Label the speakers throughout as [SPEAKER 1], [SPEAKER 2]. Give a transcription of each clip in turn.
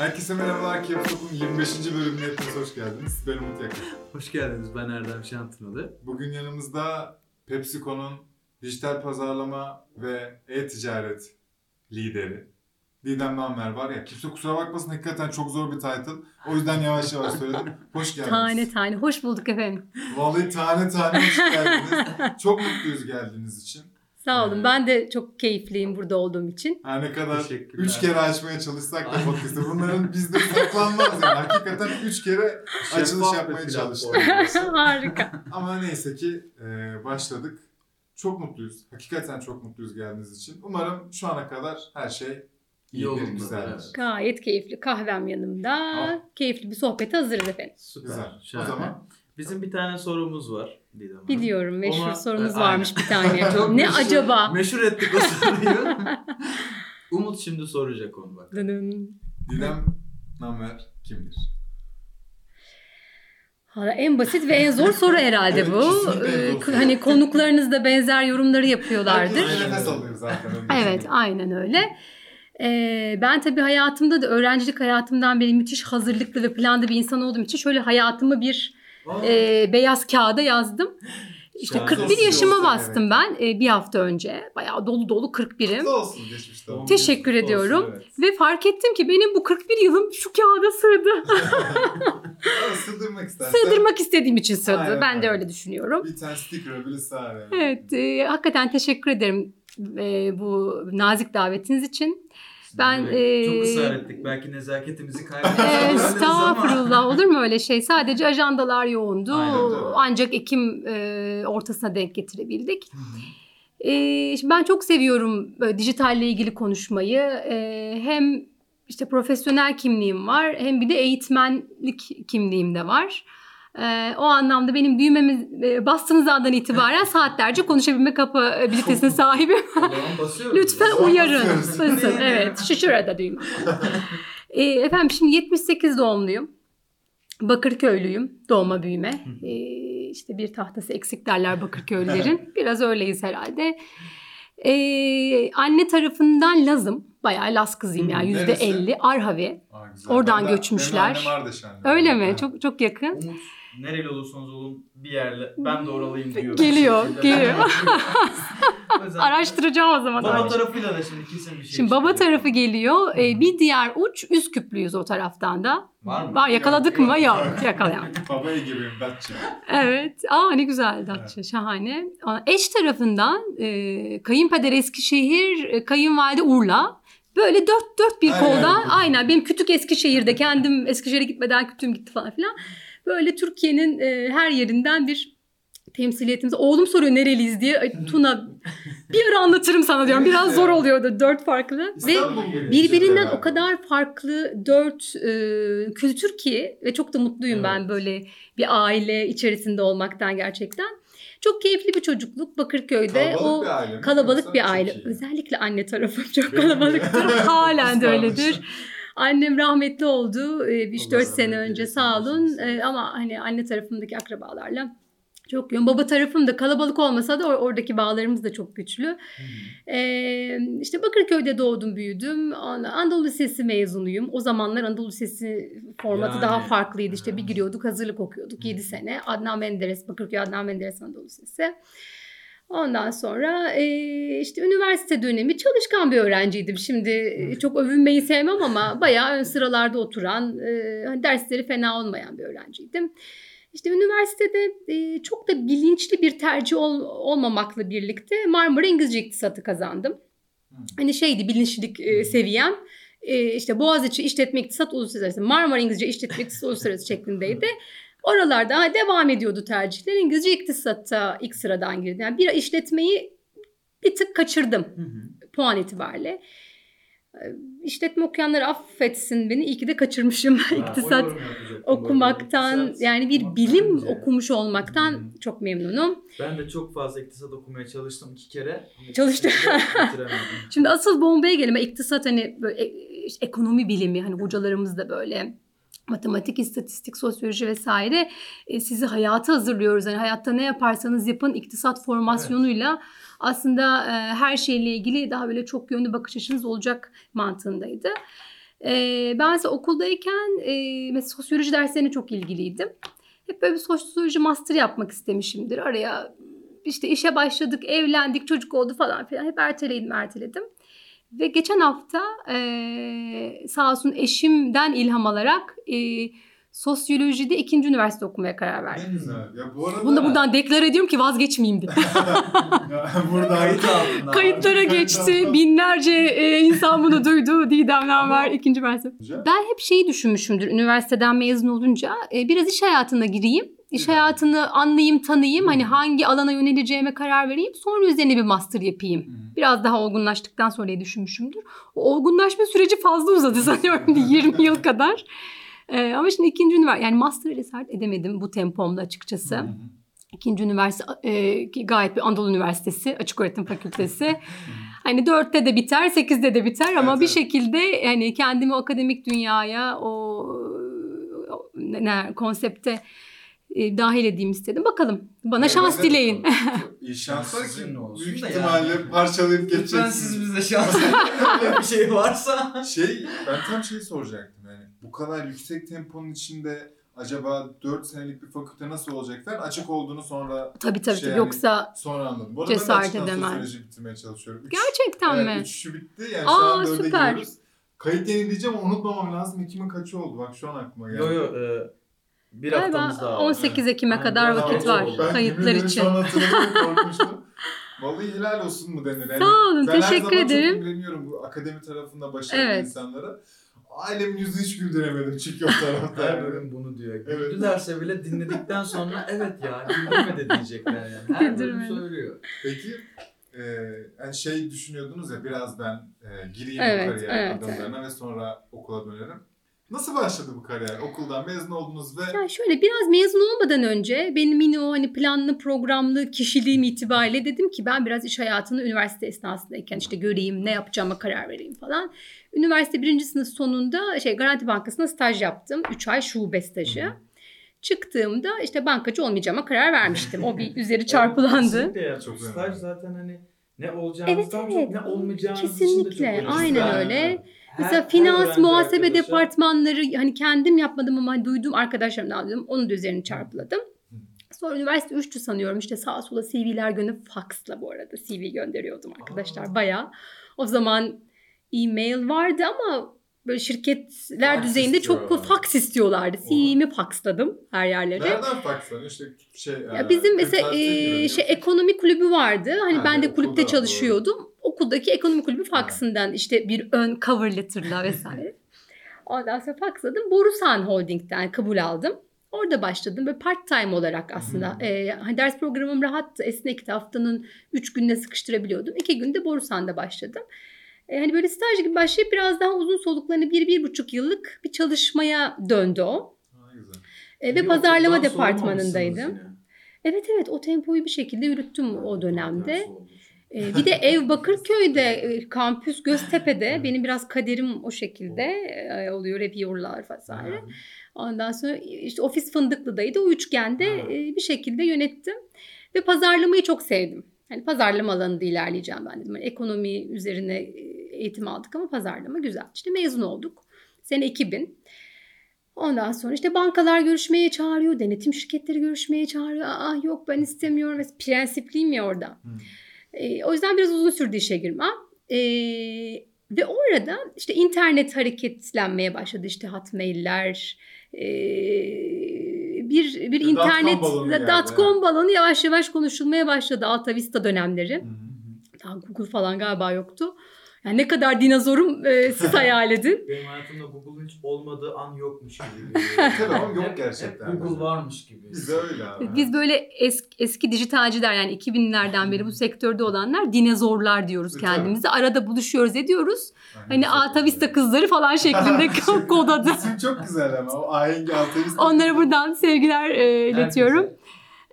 [SPEAKER 1] Herkese merhabalar. Kepsok'un 25. bölümüne hepiniz hoş geldiniz. Ben Umut Yakın.
[SPEAKER 2] Hoş geldiniz. Ben Erdem Şantınalı.
[SPEAKER 1] Bugün yanımızda PepsiCo'nun dijital pazarlama ve e-ticaret lideri Didem Namer var ya. Kimse kusura bakmasın hakikaten çok zor bir title. O yüzden yavaş yavaş söyledim. Hoş geldiniz.
[SPEAKER 3] Tane tane. Hoş bulduk efendim.
[SPEAKER 1] Vallahi tane tane hoş geldiniz. çok mutluyuz geldiğiniz için.
[SPEAKER 3] Sağ olun.
[SPEAKER 1] Evet.
[SPEAKER 3] Ben de çok keyifliyim burada olduğum için.
[SPEAKER 1] Her ne kadar
[SPEAKER 2] Teşekkürler.
[SPEAKER 1] üç kere açmaya çalışsak da podcast'ı bunların bizde saklanmaz yani. Hakikaten üç kere açılış yapmaya çalıştık.
[SPEAKER 3] Harika.
[SPEAKER 1] Ama neyse ki e, başladık. Çok mutluyuz. Hakikaten çok mutluyuz geldiğiniz için. Umarım şu ana kadar her şey iyi
[SPEAKER 2] Yolunda,
[SPEAKER 1] güzeldir.
[SPEAKER 3] Gayet keyifli. Kahvem yanımda.
[SPEAKER 1] Ah.
[SPEAKER 3] Keyifli bir sohbete hazırız efendim.
[SPEAKER 2] Süper.
[SPEAKER 1] Güzel.
[SPEAKER 2] şahane.
[SPEAKER 1] O zaman
[SPEAKER 2] Bizim bir tane sorumuz var Didem.
[SPEAKER 3] Biliyorum meşhur
[SPEAKER 2] Ona-
[SPEAKER 3] sorunuz
[SPEAKER 2] e,
[SPEAKER 3] varmış bir tane.
[SPEAKER 2] Çok
[SPEAKER 3] ne
[SPEAKER 2] meşhur-
[SPEAKER 3] acaba?
[SPEAKER 2] Meşhur ettik o soruyu. Umut şimdi soracak onu bak.
[SPEAKER 1] Didem Namer kimdir?
[SPEAKER 3] Hala en basit ve en zor soru herhalde
[SPEAKER 1] Evet,
[SPEAKER 3] bu. Ee, hani konuklarınız da benzer yorumları yapıyorlardır.
[SPEAKER 1] Herkes nefes alıyor zaten. öyle
[SPEAKER 3] Evet aynen öyle. Ee, ben tabii hayatımda da öğrencilik hayatımdan beri müthiş hazırlıklı ve planlı bir insan olduğum için şöyle hayatımı bir e, beyaz kağıda yazdım. İşte
[SPEAKER 2] Şahane.
[SPEAKER 3] 41
[SPEAKER 1] Olsun,
[SPEAKER 3] yaşıma
[SPEAKER 1] olsun,
[SPEAKER 3] bastım
[SPEAKER 1] evet.
[SPEAKER 3] ben e, bir hafta önce. Bayağı dolu dolu 41'im.
[SPEAKER 1] Kutlu olsun.
[SPEAKER 2] Doğum
[SPEAKER 3] Teşekkür
[SPEAKER 2] kutlu olsun,
[SPEAKER 3] ediyorum.
[SPEAKER 1] Evet.
[SPEAKER 3] Ve fark ettim ki benim bu 41 yılım şu kağıda sığdı.
[SPEAKER 1] Sığdırmak istersen
[SPEAKER 3] Sığdırmak istediğim için sığdı.
[SPEAKER 1] Aynen,
[SPEAKER 3] ben de
[SPEAKER 1] aynen.
[SPEAKER 3] öyle düşünüyorum.
[SPEAKER 1] bir tane sticker bile sığar.
[SPEAKER 3] Evet, e, hakikaten teşekkür ederim e, bu nazik davetiniz için. Ben,
[SPEAKER 2] Evet, Çok ısrar ettik. Belki nezaketimizi kaybederiz.
[SPEAKER 3] Estağfurullah olur mu öyle şey? Sadece ajandalar yoğundu.
[SPEAKER 2] Aynen,
[SPEAKER 1] doğru.
[SPEAKER 3] Ancak Ekim e, ortasına denk getirebildik. E, şimdi ben çok seviyorum böyle dijitalle ilgili konuşmayı. E, hem işte profesyonel kimliğim var hem bir de eğitmenlik kimliğim de var. E, o anlamda benim düğmemi e, bastığınız andan itibaren saatlerce konuşabilme kapabilitesine sahibim.
[SPEAKER 2] Zaman basıyoruz.
[SPEAKER 3] Lütfen uyarın. Basın. Evet. Şu şurada düğme. E, efendim şimdi 78 doğumluyum. Bakırköylüyüm. Doğma büyüme. E, işte bir tahtası eksik derler Bakırköylülerin. Biraz öyleyiz herhalde. E, anne tarafından Lazım. Bayağı Laz kızıyım
[SPEAKER 2] Hı,
[SPEAKER 3] yani yüzde elli. Arhavi.
[SPEAKER 1] Aa.
[SPEAKER 3] Oradan
[SPEAKER 1] Ben
[SPEAKER 3] göçmüşler.
[SPEAKER 1] Benim annem Ardeşenli.
[SPEAKER 3] Öyle mi?
[SPEAKER 1] Evet.
[SPEAKER 3] Çok çok yakın.
[SPEAKER 2] Umut nereli olursanız olun bir yerle ben de oralıyım diyor.
[SPEAKER 3] Geliyor, geliyor. Araştıracağım o zaman.
[SPEAKER 2] Baba
[SPEAKER 3] Araştır-
[SPEAKER 2] tarafıyla da şimdi kesin bir şey
[SPEAKER 3] Şimdi baba
[SPEAKER 2] çıkıyor.
[SPEAKER 3] tarafı geliyor. E, bir diğer uç Üsküplüyüz o taraftan da.
[SPEAKER 2] Var mı?
[SPEAKER 3] Var yakaladık
[SPEAKER 1] Yok,
[SPEAKER 3] mı?
[SPEAKER 1] yok.
[SPEAKER 3] Yok yakalayamadık.
[SPEAKER 1] Baba gibiyim Datça.
[SPEAKER 3] Evet. Aa ne güzel Datça. Şahane. Aa, Eş tarafından e, kayınpeder Eskişehir, e, kayınvalide Urla. Böyle dört dört bir
[SPEAKER 1] Aynen.
[SPEAKER 3] kolda. Aynen. Benim kütük Eskişehir'de. Kendim Eskişehir'e gitmeden kütüğüm gitti falan filan. Böyle Türkiye'nin e, her yerinden bir temsiliyetimiz. Oğlum soruyor nereliyiz diye. Ay, Tuna bir ara anlatırım sana diyorum. Biraz zor oluyordu. Dört farklı. Ve
[SPEAKER 1] İstanbul gibi
[SPEAKER 3] Birbirinden o kadar farklı dört e, kültür ki ve çok da mutluyum
[SPEAKER 2] Evet.
[SPEAKER 3] ben böyle bir aile içerisinde olmaktan gerçekten. Çok keyifli bir çocukluk Bakırköy'de.
[SPEAKER 1] Kalabalık
[SPEAKER 3] o
[SPEAKER 1] bir aile
[SPEAKER 3] kalabalık bir aile. Özellikle anne tarafım çok kalabalıktır. Halen de öyledir. Annem rahmetli oldu e, 3-4
[SPEAKER 1] Allah
[SPEAKER 3] sene önce sağ olun.
[SPEAKER 1] başınız sağ
[SPEAKER 3] E, ama hani anne tarafımdaki akrabalarla çok yoğun. Baba tarafım da kalabalık olmasa da or- oradaki bağlarımız da çok güçlü. Ee, işte Bakırköy'de doğdum büyüdüm. An- Anadolu Lisesi mezunuyum. O zamanlar Anadolu Lisesi formatı
[SPEAKER 2] Yani.
[SPEAKER 3] daha farklıydı. İşte bir giriyorduk hazırlık okuyorduk 7 sene. Adnan Menderes, Bakırköy Adnan Menderes Anadolu Lisesi. Ondan sonra e, işte üniversite dönemi çalışkan bir öğrenciydim. Şimdi e, çok övünmeyi sevmem ama bayağı ön sıralarda oturan, e, hani dersleri fena olmayan bir öğrenciydim. İşte üniversitede e, çok da bilinçli bir tercih ol- olmamakla birlikte Marmara İngilizce İktisatı kazandım.
[SPEAKER 1] Hı.
[SPEAKER 3] Hani şeydi bilinçlilik e, seviyem. E, işte Boğaziçi İşletme İktisat Uluslararası, Marmara İngilizce İşletme İktisat Uluslararası şeklindeydi. Oralarda devam ediyordu tercihler. İngilizce iktisatta ilk sıradan girdim. Yani bir işletmeyi bir tık kaçırdım
[SPEAKER 2] Hı hı.
[SPEAKER 3] puan itibariyle. Ee, İşletme okuyanlar affetsin beni. İyi ki de kaçırmışım
[SPEAKER 2] Ha,
[SPEAKER 3] iktisat okumaktan
[SPEAKER 2] İktisat
[SPEAKER 3] yani bir bilim
[SPEAKER 2] bence.
[SPEAKER 3] okumuş olmaktan
[SPEAKER 2] Hı.
[SPEAKER 3] çok memnunum.
[SPEAKER 2] Ben de çok fazla iktisat okumaya çalıştım iki kere. Bitiremedim.
[SPEAKER 3] Şimdi asıl bombaya gelelim. İktisat hani böyle e, ekonomi bilimi hani hocalarımız da böyle matematik, istatistik, sosyoloji vesaire e, sizi hayata hazırlıyoruz. Yani hayatta ne yaparsanız yapın iktisat formasyonuyla aslında e, her şeyle ilgili daha böyle çok yönlü bakış açınız olacak mantığındaydı. Ee, ben ise okuldayken e, mesela sosyoloji derslerine çok ilgiliydim. Hep böyle bir sosyoloji master yapmak istemişimdir. Araya işte işe başladık, evlendik, çocuk oldu falan filan. Hep erteledim, erteledim. Ve geçen hafta e, sağ olsun eşimden ilham alarak e, sosyolojide ikinci üniversite okumaya karar verdim.
[SPEAKER 1] Ne güzel. Ya bu arada...
[SPEAKER 3] Bunu da buradan deklar ediyorum ki vazgeçmeyeyim diye.
[SPEAKER 1] Ya buradan...
[SPEAKER 2] Kayıt altında.
[SPEAKER 3] Kayıtlara
[SPEAKER 1] Kayıt
[SPEAKER 3] geçti. Binlerce e, insan bunu duydu. Didem'den var ikinci üniversite. Ben hep şeyi düşünmüşümdür üniversiteden mezun olunca. e, biraz iş hayatına gireyim. İş hayatını anlayayım, tanıyayım. Hani hangi alana yöneleceğime karar vereyim. Sonra üzerine bir master yapayım. Biraz daha olgunlaştıktan sonra diye düşünmüşümdür. O olgunlaşma süreci fazla uzadı sanıyorum. 20 yıl kadar. E, ama şimdi ikinci üniversite yani master cesaret edemedim bu tempomda açıkçası. İkinci üniversite e, gayet bir Anadolu Üniversitesi, Açık Öğretim Fakültesi. hani dörtte de biter, sekizde de biter ama
[SPEAKER 1] Evet,
[SPEAKER 3] bir
[SPEAKER 1] evet.
[SPEAKER 3] şekilde hani kendimi akademik dünyaya, o, o ne- konsepte e, dahil edeyim istedim. Bakalım. Bana
[SPEAKER 1] Evet,
[SPEAKER 3] şans
[SPEAKER 1] evet.
[SPEAKER 3] dileyin.
[SPEAKER 1] İyi şanslar
[SPEAKER 2] Sizin
[SPEAKER 1] ki
[SPEAKER 2] olsun
[SPEAKER 1] büyük ihtimalle
[SPEAKER 2] yani.
[SPEAKER 1] parçalayıp
[SPEAKER 2] Lütfen
[SPEAKER 1] geçeceksiniz.
[SPEAKER 2] siz bize şans. Öyle bir şey varsa.
[SPEAKER 1] Şey ben tam şey soracaktım yani bu kadar yüksek temponun içinde acaba 4 senelik bir fakülte nasıl olacak falan açık olduğunu sonra
[SPEAKER 3] tabii tabii.
[SPEAKER 1] Şey yani-
[SPEAKER 3] Yoksa
[SPEAKER 1] sonra anladım. Bu arada
[SPEAKER 3] Cesaret
[SPEAKER 1] ben
[SPEAKER 3] edemem.
[SPEAKER 1] sosyoloji bitirmeye çalışıyorum. Üç,
[SPEAKER 3] gerçekten
[SPEAKER 1] evet,
[SPEAKER 3] mi?
[SPEAKER 1] Üçü bitti yani
[SPEAKER 3] Aa,
[SPEAKER 1] şu an dörde
[SPEAKER 3] süper.
[SPEAKER 1] giriyoruz. Kayıt yenileyeceğim ama unutmamam lazım. Ekim'in kaçı oldu? Bak şu an aklıma geldi.
[SPEAKER 2] Yo yo. E, bir
[SPEAKER 3] Galiba
[SPEAKER 2] haftamız daha var.
[SPEAKER 3] 18 Ekim'e
[SPEAKER 2] Aynen,
[SPEAKER 3] kadar vakit var.
[SPEAKER 1] Ben
[SPEAKER 3] kayıtlar için.
[SPEAKER 1] Korkmuştum. Vallahi helal olsun mu denir? Yani
[SPEAKER 3] Sağ olun,
[SPEAKER 1] ben
[SPEAKER 3] teşekkür
[SPEAKER 1] her zaman
[SPEAKER 3] ederim.
[SPEAKER 1] çok imreniyorum bu akademi tarafında başarılı
[SPEAKER 3] Evet.
[SPEAKER 1] insanlara. Ailemin yüzünü hiç güldüremedim çünkü o tarafta.
[SPEAKER 2] Her
[SPEAKER 1] yani.
[SPEAKER 2] bölüm bunu diyor.
[SPEAKER 1] Evet.
[SPEAKER 2] Güldülerse bile dinledikten sonra evet ya güldürmedi diyecekler yani. Her bölüm söylüyor.
[SPEAKER 1] Peki e, yani şey düşünüyordunuz ya biraz ben e, gireyim
[SPEAKER 3] Evet,
[SPEAKER 1] bu kariyer
[SPEAKER 3] evet,
[SPEAKER 1] adımlarına ve sonra okula dönerim. Nasıl başladı bu kariyer? Okuldan mezun oldunuz ve
[SPEAKER 3] Ya şöyle biraz mezun olmadan önce benim yine o hani planlı programlı kişiliğim itibariyle dedim ki ben biraz iş hayatını üniversite esnasındayken işte göreyim ne yapacağıma karar vereyim falan. Üniversite birinci sınıf sonunda şey Garanti Bankası'nda staj yaptım. 3 ay şube stajı. Çıktığımda işte bankacı olmayacağıma karar vermiştim. O bir üzeri çarpılandı.
[SPEAKER 2] Kesinlikle ya.
[SPEAKER 1] Çok
[SPEAKER 2] Staj zaten hani ne olacağınızdan
[SPEAKER 3] Evet, evet.
[SPEAKER 2] çok ne olmayacağınız için de çok
[SPEAKER 3] Kesinlikle. Aynen öyle.
[SPEAKER 2] Her-
[SPEAKER 3] Mesela
[SPEAKER 2] her
[SPEAKER 3] finans,
[SPEAKER 2] öğrenci
[SPEAKER 3] muhasebe
[SPEAKER 2] arkadaşa-
[SPEAKER 3] departmanları hani kendim yapmadım ama hani duyduğum arkadaşlarımdan duydum. Onun da üzerine çarpıladım. Sonra üniversite 3'tü sanıyorum. İşte sağa sola CV'ler gönderip faxla bu arada CV gönderiyordum arkadaşlar
[SPEAKER 2] Aa.
[SPEAKER 3] bayağı. O zaman e-mail vardı ama böyle şirketler
[SPEAKER 1] Fax
[SPEAKER 3] düzeyinde çok
[SPEAKER 1] istiyorlar.
[SPEAKER 3] fax istiyorlardı. CV'mi faxladım her yerlere.
[SPEAKER 1] nereden fakslanıyor? İşte şey
[SPEAKER 3] Ya bizim mesela
[SPEAKER 1] entelektüel
[SPEAKER 3] e, şey ekonomi kulübü vardı. Hani
[SPEAKER 1] Ha,
[SPEAKER 3] ben de kulüpte çalışıyordum. Okuldaki ekonomi kulübü faksından işte bir ön cover letter'la vesaire. Ondan sonra faksladım. Borusan Holding'den kabul aldım. Orada başladım. Böyle part time olarak aslında.
[SPEAKER 1] Hı.
[SPEAKER 3] E, ders programım rahattı. Esnekti. Haftanın 3 günde sıkıştırabiliyordum. 2 günde Borusan'da başladım. E, hani böyle staj gibi başlayıp biraz daha uzun soluklu hani bir, bir buçuk yıllık bir çalışmaya döndü o.
[SPEAKER 1] Ha, güzel.
[SPEAKER 3] E, ve pazarlama departmanındaydım. Evet evet o tempoyu bir şekilde yürüttüm o dönemde.
[SPEAKER 2] Ders.
[SPEAKER 3] Ee, bir de ev Bakırköy'de, e, kampüs Göztepe'de. Benim biraz kaderim o şekilde e, oluyor. Hep yurlar vesaire. Ondan sonra işte ofis Fındıklı'daydı. O üçgende e, bir şekilde yönettim. Ve pazarlamayı çok sevdim. Hani pazarlama alanında ilerleyeceğim ben dedim. Hani ekonomi üzerine e, eğitim aldık ama pazarlama güzel. İşte mezun olduk. Sene 2000. Ondan sonra işte bankalar görüşmeye çağırıyor, denetim şirketleri görüşmeye çağırıyor. Aa yok ben istemiyorum. Prensipliyim ya orada.
[SPEAKER 1] Hı.
[SPEAKER 3] E, o yüzden biraz uzun sürdü işe girmem. E, ve orada işte internet hareketlenmeye başladı. İşte hotmailler, e, bir bir
[SPEAKER 1] Dot
[SPEAKER 3] internet
[SPEAKER 1] balonu
[SPEAKER 3] dotcom balonu yavaş yavaş konuşulmaya başladı. Alta Vista dönemleri.
[SPEAKER 1] Hı hı.
[SPEAKER 3] Daha Google falan galiba yoktu. Yani ne kadar dinozorum e, siz hayal edin.
[SPEAKER 2] Benim hayatımda Google'ın hiç olmadığı an yokmuş gibi.
[SPEAKER 1] Tabii ama yok gerçekten.
[SPEAKER 2] Hep Google varmış gibi.
[SPEAKER 1] Bizde öyle abi.
[SPEAKER 3] Biz böyle eski, eski dijitalciler yani 2000'lerden beri bu sektörde olanlar dinozorlar diyoruz kendimize. Arada buluşuyoruz ediyoruz.
[SPEAKER 1] Aynen,
[SPEAKER 3] Hani
[SPEAKER 1] çok
[SPEAKER 3] Alta Vista
[SPEAKER 1] güzel.
[SPEAKER 3] kızları falan şeklinde kod adı.
[SPEAKER 1] İsim çok güzel ama o ahengi Alta Vista.
[SPEAKER 3] Onlara buradan sevgiler e, iletiyorum.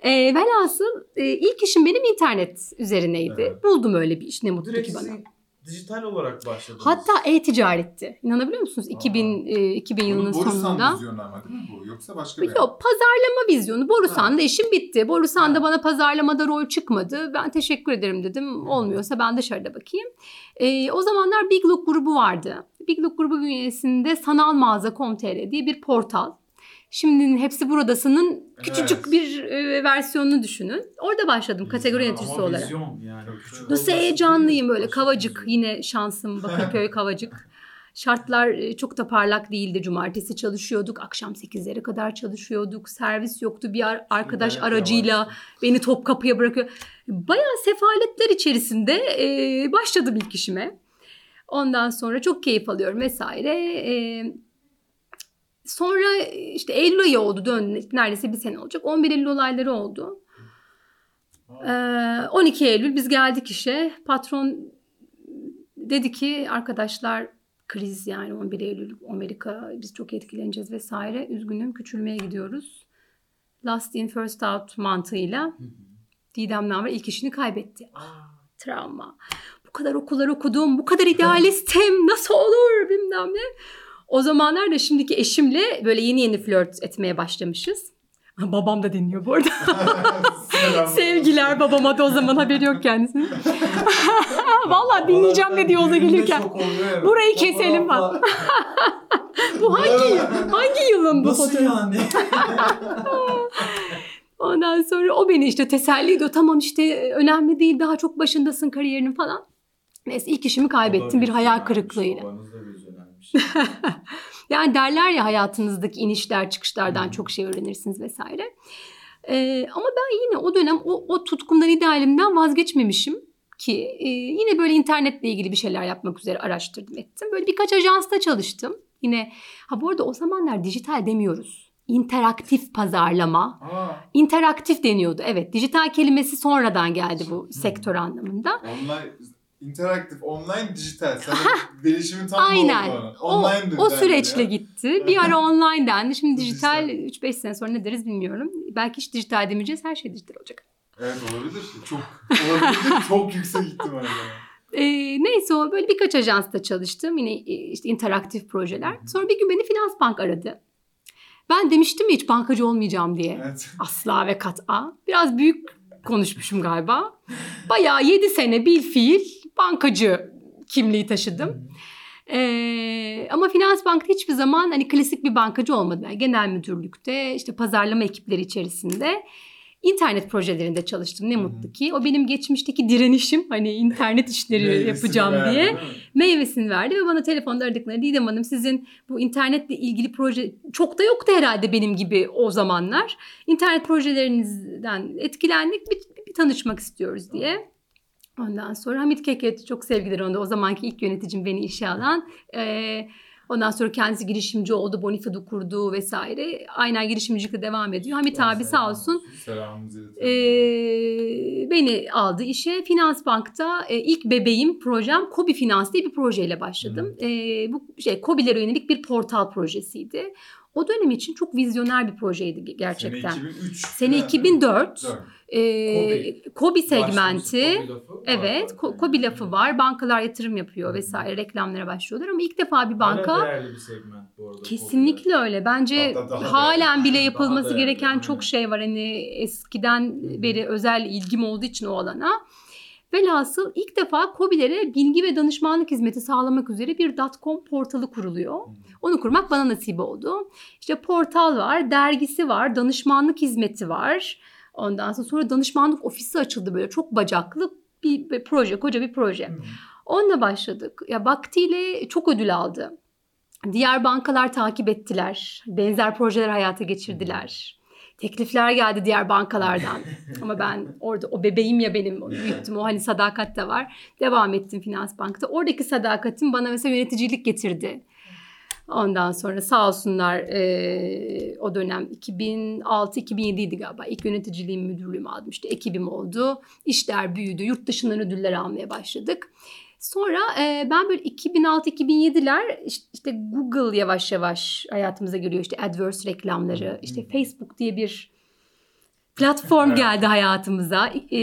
[SPEAKER 3] E, velhasıl e, ilk işim benim internet üzerineydi.
[SPEAKER 1] Evet.
[SPEAKER 3] Buldum öyle bir iş ne mutlu
[SPEAKER 2] Direkt
[SPEAKER 3] ki bana.
[SPEAKER 2] sizi dijital olarak başladınız.
[SPEAKER 3] Hatta e-ticaretti. İnanabiliyor musunuz? 2000 e, 2000 yılının
[SPEAKER 1] Borusan
[SPEAKER 3] sonunda.
[SPEAKER 1] vizyonu ama değil mi bu? Yoksa başka bir
[SPEAKER 3] Yok pazarlama vizyonu. Borusan'da işim bitti. Borusan'da
[SPEAKER 1] Ha.
[SPEAKER 3] bana pazarlamada rol çıkmadı. Ben teşekkür ederim dedim. Olmuyorsa ben dışarıda bakayım. Ee, o zamanlar Big Look grubu vardı. Big Look grubu bünyesinde sanal mağaza.com.tr diye bir portal. Şimdinin hepsi buradasının küçücük
[SPEAKER 1] Evet.
[SPEAKER 3] bir e, versiyonunu düşünün. Orada başladım kategori
[SPEAKER 2] Ama
[SPEAKER 3] yöneticisi olarak.
[SPEAKER 2] vizyon yani. Küçük.
[SPEAKER 3] Nasıl heyecanlıyım böyle kavacık yine şansım Bakırköy kavacık. Şartlar e, çok da parlak değildi. Cumartesi çalışıyorduk. Akşam 8'lere kadar çalışıyorduk. Servis yoktu. Bir ar- arkadaş
[SPEAKER 2] Gayet
[SPEAKER 3] aracıyla
[SPEAKER 2] yavaş.
[SPEAKER 3] beni Topkapı'ya bırakıyor. Bayağı sefaletler içerisinde e, başladım ilk işime. Ondan sonra çok keyif alıyorum vesaire. E, sonra işte Eylül ayı oldu döndü. Neredeyse bir sene olacak. 11 Eylül olayları oldu. Ee, 12 Eylül biz geldik işe. Patron dedi ki arkadaşlar kriz yani 11 Eylül Amerika biz çok etkileneceğiz vesaire. Üzgünüm küçülmeye gidiyoruz. Last in first out mantığıyla. Didem Namer ilk işini kaybetti.
[SPEAKER 2] Aa,
[SPEAKER 3] Travma. Bu kadar okullar okudum, bu kadar idealistim, nasıl olur bilmem ne. O zamanlar da şimdiki eşimle böyle yeni yeni flört etmeye başlamışız. Babam da dinliyor bu arada. Sevgiler babama da o zaman haberi yok kendisinin. Vallahi dinleyeceğim dedi yolda gelirken. Burayı keselim bak. Bu hangi hangi yılın bu
[SPEAKER 2] Nasıl
[SPEAKER 3] fotoğraf?
[SPEAKER 2] yani?
[SPEAKER 3] Ondan sonra o beni işte teselli ediyor. Tamam işte önemli değil daha çok başındasın kariyerinin falan. Neyse ilk işimi kaybettim bir hayal kırıklığıyla.
[SPEAKER 2] Vizyonermiş.
[SPEAKER 3] Yani derler ya hayatınızdaki inişler çıkışlardan
[SPEAKER 2] Hmm.
[SPEAKER 3] çok şey öğrenirsiniz vesaire. Ee, ama ben yine o dönem o, o tutkumdan idealimden vazgeçmemişim ki e, yine böyle internetle ilgili bir şeyler yapmak üzere araştırdım ettim. Böyle birkaç ajansta çalıştım. Yine ha bu arada o zamanlar dijital demiyoruz. İnteraktif pazarlama.
[SPEAKER 1] Aa,
[SPEAKER 3] İnteraktif deniyordu. Evet dijital kelimesi sonradan geldi bu
[SPEAKER 1] Hmm.
[SPEAKER 3] sektör anlamında.
[SPEAKER 1] online, interaktif, online, dijital. Sen değişimi tam
[SPEAKER 3] Aynen.
[SPEAKER 1] oldu.
[SPEAKER 3] O,
[SPEAKER 1] Online
[SPEAKER 3] o
[SPEAKER 1] dediler
[SPEAKER 3] süreçle
[SPEAKER 1] ya.
[SPEAKER 3] gitti. Bir ara online dendi. Şimdi
[SPEAKER 1] Dijital.
[SPEAKER 3] dijital 3-5 sene sonra ne deriz bilmiyorum. Belki hiç dijital demeyeceğiz. Her şey dijital olacak.
[SPEAKER 1] Evet olabilir. Çok olabilir. çok yüksek ihtimalle.
[SPEAKER 3] Ee, neyse o böyle birkaç ajansta çalıştım. Yine e, işte interaktif projeler. Sonra bir gün beni Finans Bank aradı. Ben demiştim ya hiç bankacı olmayacağım diye.
[SPEAKER 1] Evet.
[SPEAKER 3] Asla ve kat'a. Biraz büyük konuşmuşum galiba. Bayağı 7 sene bil fiil bankacı kimliği taşıdım. Ee, ama Finans Bank'ta hiçbir zaman hani klasik bir bankacı olmadı. Yani genel müdürlükte işte pazarlama ekipleri içerisinde internet projelerinde çalıştım. Ne
[SPEAKER 1] Hı hı.
[SPEAKER 3] mutlu ki. O benim geçmişteki direnişim hani internet işleri yapacağım
[SPEAKER 1] verdi,
[SPEAKER 3] diye meyvesini verdi ve bana telefonda aradıkları Didem Hanım sizin bu internetle ilgili proje çok da yoktu herhalde benim gibi o zamanlar. İnternet projelerinizden etkilendik bir, bir tanışmak istiyoruz diye. Ondan sonra Hamit Keket çok sevgiler onda o zamanki ilk yöneticim beni işe alan. Ee, ondan sonra kendisi girişimci oldu, Bonifa'da kurdu vesaire. Aynen girişimcilikle devam ediyor. Hamit abi sağ olsun ee, beni aldı işe. Finans Bank'ta e, ilk bebeğim projem Kobi Finans diye bir projeyle başladım. Ee, bu şey Kobilere yönelik bir portal projesiydi. O dönem için çok vizyoner bir projeydi gerçekten.
[SPEAKER 1] Sene 2003.
[SPEAKER 3] Sene
[SPEAKER 1] değil mi?
[SPEAKER 3] 2004. Ee, Kobi segmenti.
[SPEAKER 2] Kobi var.
[SPEAKER 3] Evet, Ko- Kobi lafı var. Bankalar yatırım yapıyor vesaire, reklamlara başlıyorlar ama ilk defa bir
[SPEAKER 2] Hala
[SPEAKER 3] banka
[SPEAKER 2] değerli bir segment bu arada.
[SPEAKER 3] Kesinlikle öyle. Bence
[SPEAKER 1] daha
[SPEAKER 3] halen
[SPEAKER 2] değerli.
[SPEAKER 3] bile
[SPEAKER 2] Daha
[SPEAKER 3] yapılması
[SPEAKER 2] değerli,
[SPEAKER 3] gereken
[SPEAKER 2] aynen.
[SPEAKER 3] çok şey var. Hani eskiden beri özel ilgim olduğu için o alana. Velhasıl ilk defa KOBİ'lere bilgi ve danışmanlık hizmeti sağlamak üzere bir .com portalı kuruluyor. Onu kurmak bana nasip oldu. İşte portal var, dergisi var, danışmanlık hizmeti var. Ondan sonra, sonra danışmanlık ofisi açıldı böyle çok bacaklı bir, bir proje, koca bir proje.
[SPEAKER 1] Hı.
[SPEAKER 3] Onunla başladık. Ya vaktiyle çok ödül aldı. Diğer bankalar takip ettiler. Benzer projeler hayata geçirdiler. Teklifler geldi diğer bankalardan. Ama ben orada o bebeğim ya benim büyüttüm. O hani sadakat de var. Devam ettim Finans Bank'ta. Oradaki sadakatim bana mesela yöneticilik getirdi. Ondan sonra sağ olsunlar eee, o dönem 2006-2007 idi galiba. İlk yöneticiliğim müdürlüğümü aldım. İşte ekibim oldu. İşler büyüdü. Yurt dışından ödüller almaya başladık. Sonra e, ben böyle 2006-2007'ler işte, işte Google yavaş yavaş hayatımıza giriyor. İşte AdWords reklamları, işte Facebook diye bir platform geldi hayatımıza. E,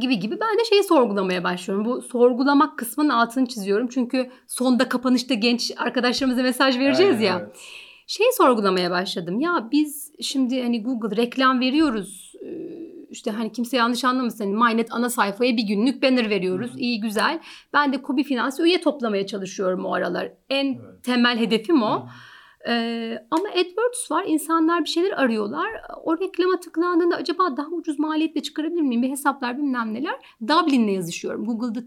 [SPEAKER 3] gibi gibi ben de şeyi sorgulamaya başlıyorum. Bu sorgulamak kısmının altını çiziyorum. Çünkü sonda kapanışta genç arkadaşlarımıza mesaj vereceğiz
[SPEAKER 2] Aynen,
[SPEAKER 3] ya.
[SPEAKER 2] evet.
[SPEAKER 3] Şeyi sorgulamaya başladım. Ya biz şimdi hani Google reklam veriyoruz. Ee, İşte hani kimse yanlış anlamasın. Hani MyNet ana sayfaya bir günlük banner veriyoruz.
[SPEAKER 2] Hı hı.
[SPEAKER 3] İyi güzel. Ben de Kobi Finans üye toplamaya çalışıyorum o aralar. En
[SPEAKER 2] Evet.
[SPEAKER 3] temel hedefim o. Ee, ama AdWords var. İnsanlar bir şeyler arıyorlar. O reklama tıklandığında acaba daha ucuz maliyetle çıkarabilir miyim? Bir hesaplar bilmem neler. Dublin'le yazışıyorum. Google'da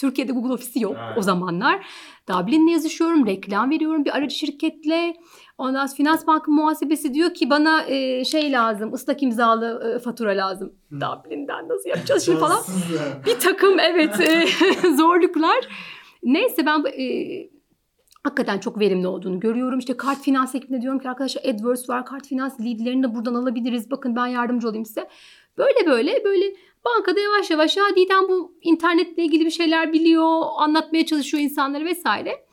[SPEAKER 3] Türkiye'de Google ofisi yok
[SPEAKER 1] Evet.
[SPEAKER 3] o zamanlar. Dublin'le yazışıyorum. Reklam veriyorum bir aracı şirketle. Ondan sonra Finans Bank'ın muhasebesi diyor ki bana e, şey lazım, ıslak imzalı e, fatura lazım.
[SPEAKER 2] Hı.
[SPEAKER 3] Dublin'den nasıl yapacağız şimdi falan. Bir takım evet e, zorluklar. Neyse ben e, hakikaten çok verimli olduğunu görüyorum. İşte kart finans ekibine diyorum ki arkadaşlar AdWords var. Kart finans leadlerini de buradan alabiliriz. Bakın ben yardımcı olayım size. Böyle böyle böyle bankada yavaş yavaş ya Didem bu internetle ilgili bir şeyler biliyor. Anlatmaya çalışıyor insanlara vesaire.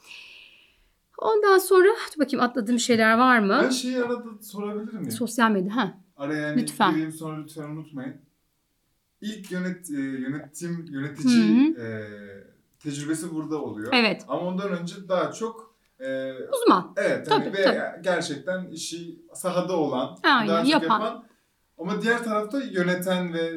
[SPEAKER 3] Ondan sonra dur bakayım atladığım şeyler var mı?
[SPEAKER 1] Ben şeyi arada sorabilir miyim?
[SPEAKER 3] Sosyal medya. Ha.
[SPEAKER 1] Araya yani
[SPEAKER 3] Lütfen.
[SPEAKER 1] gireyim sonra lütfen unutmayın. İlk yönet, e, yönetim, yönetici
[SPEAKER 3] Hı
[SPEAKER 1] e, tecrübesi burada oluyor.
[SPEAKER 3] Evet.
[SPEAKER 1] Ama ondan önce daha çok e,
[SPEAKER 3] Uzman.
[SPEAKER 1] evet hani
[SPEAKER 3] Tabii,
[SPEAKER 1] ve
[SPEAKER 3] tabii.
[SPEAKER 1] gerçekten işi sahada olan,
[SPEAKER 3] Aynen,
[SPEAKER 1] daha çok
[SPEAKER 3] yapan.
[SPEAKER 1] yapan. Ama diğer tarafta yöneten ve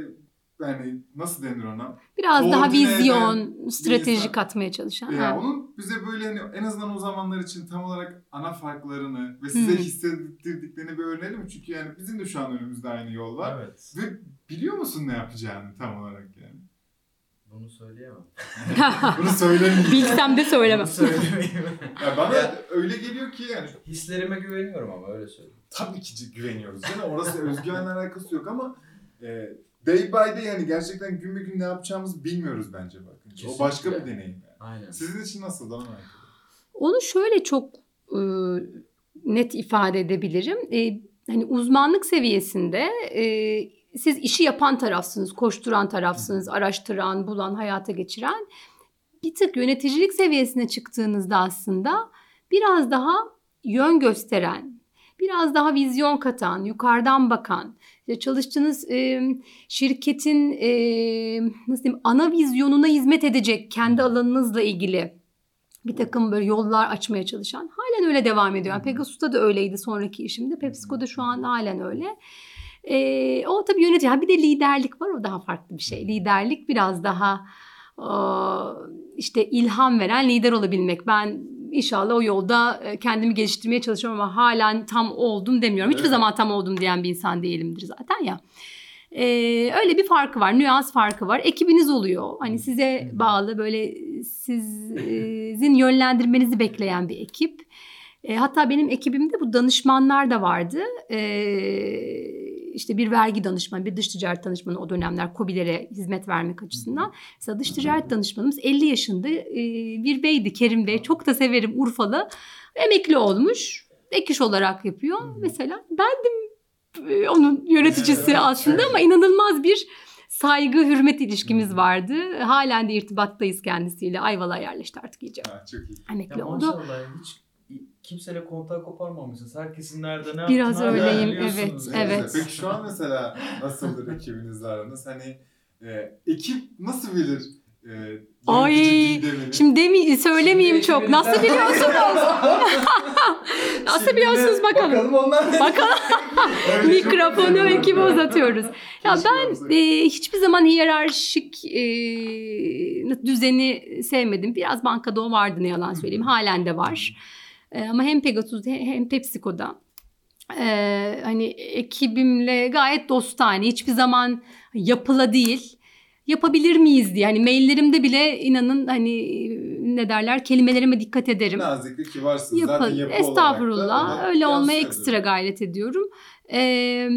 [SPEAKER 1] yani nasıl denir ona?
[SPEAKER 3] Biraz daha
[SPEAKER 1] Koordine eden
[SPEAKER 3] vizyon, strateji
[SPEAKER 1] insan.
[SPEAKER 3] katmaya çalışan.
[SPEAKER 1] Ya
[SPEAKER 3] Ha.
[SPEAKER 1] onun bize böyle hani en azından o zamanlar için tam olarak ana farklarını ve size
[SPEAKER 3] Hı.
[SPEAKER 1] hissettirdiklerini bir öğrenelim mi? Çünkü yani bizim de şu an önümüzde aynı yol var.
[SPEAKER 2] Evet.
[SPEAKER 1] Ve biliyor musun ne yapacağını tam olarak yani?
[SPEAKER 2] Bunu söyleyemem.
[SPEAKER 1] Bunu söylemeyeyim.
[SPEAKER 3] Bilsem de söylemem.
[SPEAKER 2] Bunu söylemeyeyim.
[SPEAKER 1] ya bana
[SPEAKER 2] Ya-
[SPEAKER 1] öyle geliyor ki yani
[SPEAKER 2] Hislerime güveniyorum ama öyle söyleyeyim.
[SPEAKER 1] tabii ki güveniyoruz değil mi? Orası özgüvenle alakası yok ama e, day by day yani gerçekten gün bir gün ne yapacağımızı bilmiyoruz bence bakın. O
[SPEAKER 2] Kesinlikle.
[SPEAKER 1] başka bir deneyim yani.
[SPEAKER 2] Aynen.
[SPEAKER 1] Sizin için nasıl Dana Michael?
[SPEAKER 3] Onu şöyle çok e, net ifade edebilirim. E, hani uzmanlık seviyesinde e, siz işi yapan tarafsınız, koşturan tarafsınız, araştıran, bulan, hayata geçiren. Bir tık yöneticilik seviyesine çıktığınızda aslında biraz daha yön gösteren, biraz daha vizyon katan, yukarıdan bakan, işte çalıştığınız e, şirketin e, nasıl diyeyim ana vizyonuna hizmet edecek kendi alanınızla ilgili bir takım böyle yollar açmaya çalışan halen öyle devam ediyor. Yani Pegasus'ta da öyleydi sonraki işimde. PepsiCo'da şu an halen öyle. Ee, o tabii yönetici. Ha bir de liderlik var o daha farklı bir şey. Liderlik biraz daha işte ilham veren lider olabilmek. Ben inşallah o yolda e, kendimi geliştirmeye çalışıyorum ama halen tam oldum demiyorum. Hiçbir
[SPEAKER 1] Evet.
[SPEAKER 3] zaman tam oldum diyen bir insan değilimdir zaten ya. Ee, öyle bir farkı var, nüans farkı var. Ekibiniz oluyor. Hani size bağlı böyle sizin yönlendirmenizi bekleyen bir ekip. E, hatta benim ekibimde bu danışmanlar da vardı. E, işte bir vergi danışmanı, bir dış ticaret danışmanı o dönemler COBİ'lere hizmet vermek açısından. Mesela dış ticaret danışmanımız 50 yaşında e, bir beydi Kerim Bey. Çok da severim Urfalı. Emekli olmuş. Ek iş olarak yapıyor. Mesela bendim e, onun yöneticisi aslında ama inanılmaz bir saygı, hürmet ilişkimiz vardı. Halen de irtibattayız kendisiyle. Ayvalık'a yerleşti artık iyice.
[SPEAKER 1] Ha, çok iyi.
[SPEAKER 3] Emekli
[SPEAKER 2] Ya
[SPEAKER 3] oldu.
[SPEAKER 2] maşallah hiç kimseyle kontak koparmamışsınız. Herkesin nerede ne
[SPEAKER 3] Biraz
[SPEAKER 2] yaptığını
[SPEAKER 3] öyleyim,
[SPEAKER 2] biliyorsunuz
[SPEAKER 3] evet,
[SPEAKER 2] yani.
[SPEAKER 3] evet.
[SPEAKER 1] Peki şu an mesela nasıldır ekibinizle aranız? Hani e, ekip nasıl bilir? E,
[SPEAKER 3] Ay? Şimdi demi söylemeyeyim
[SPEAKER 2] Şimdi
[SPEAKER 3] çok. Nasıl biliyorsunuz? Nasıl
[SPEAKER 2] Şimdi
[SPEAKER 3] biliyorsunuz bakalım.
[SPEAKER 2] Bakalım onlar ne?
[SPEAKER 3] Bakalım. Mikrofonu ekibe uzatıyoruz. Ya
[SPEAKER 1] Keşke
[SPEAKER 3] ben
[SPEAKER 1] olsa.
[SPEAKER 3] e, hiçbir zaman hiyerarşik e, düzeni sevmedim. Biraz bankada o vardı ne yalan söyleyeyim. Halen de var. E, ama hem Pegasus'da hem PepsiCo'da e, hani ekibimle gayet dostane. Hiçbir zaman yapıla değil yapabilir miyiz diye. Hani maillerimde bile inanın hani ne derler kelimelerime dikkat ederim.
[SPEAKER 1] Naziklik ki varsın.
[SPEAKER 3] Yapın.
[SPEAKER 1] Zaten yapı
[SPEAKER 3] Estağfurullah. Öyle olmaya ekstra gayret ediyorum. Ee,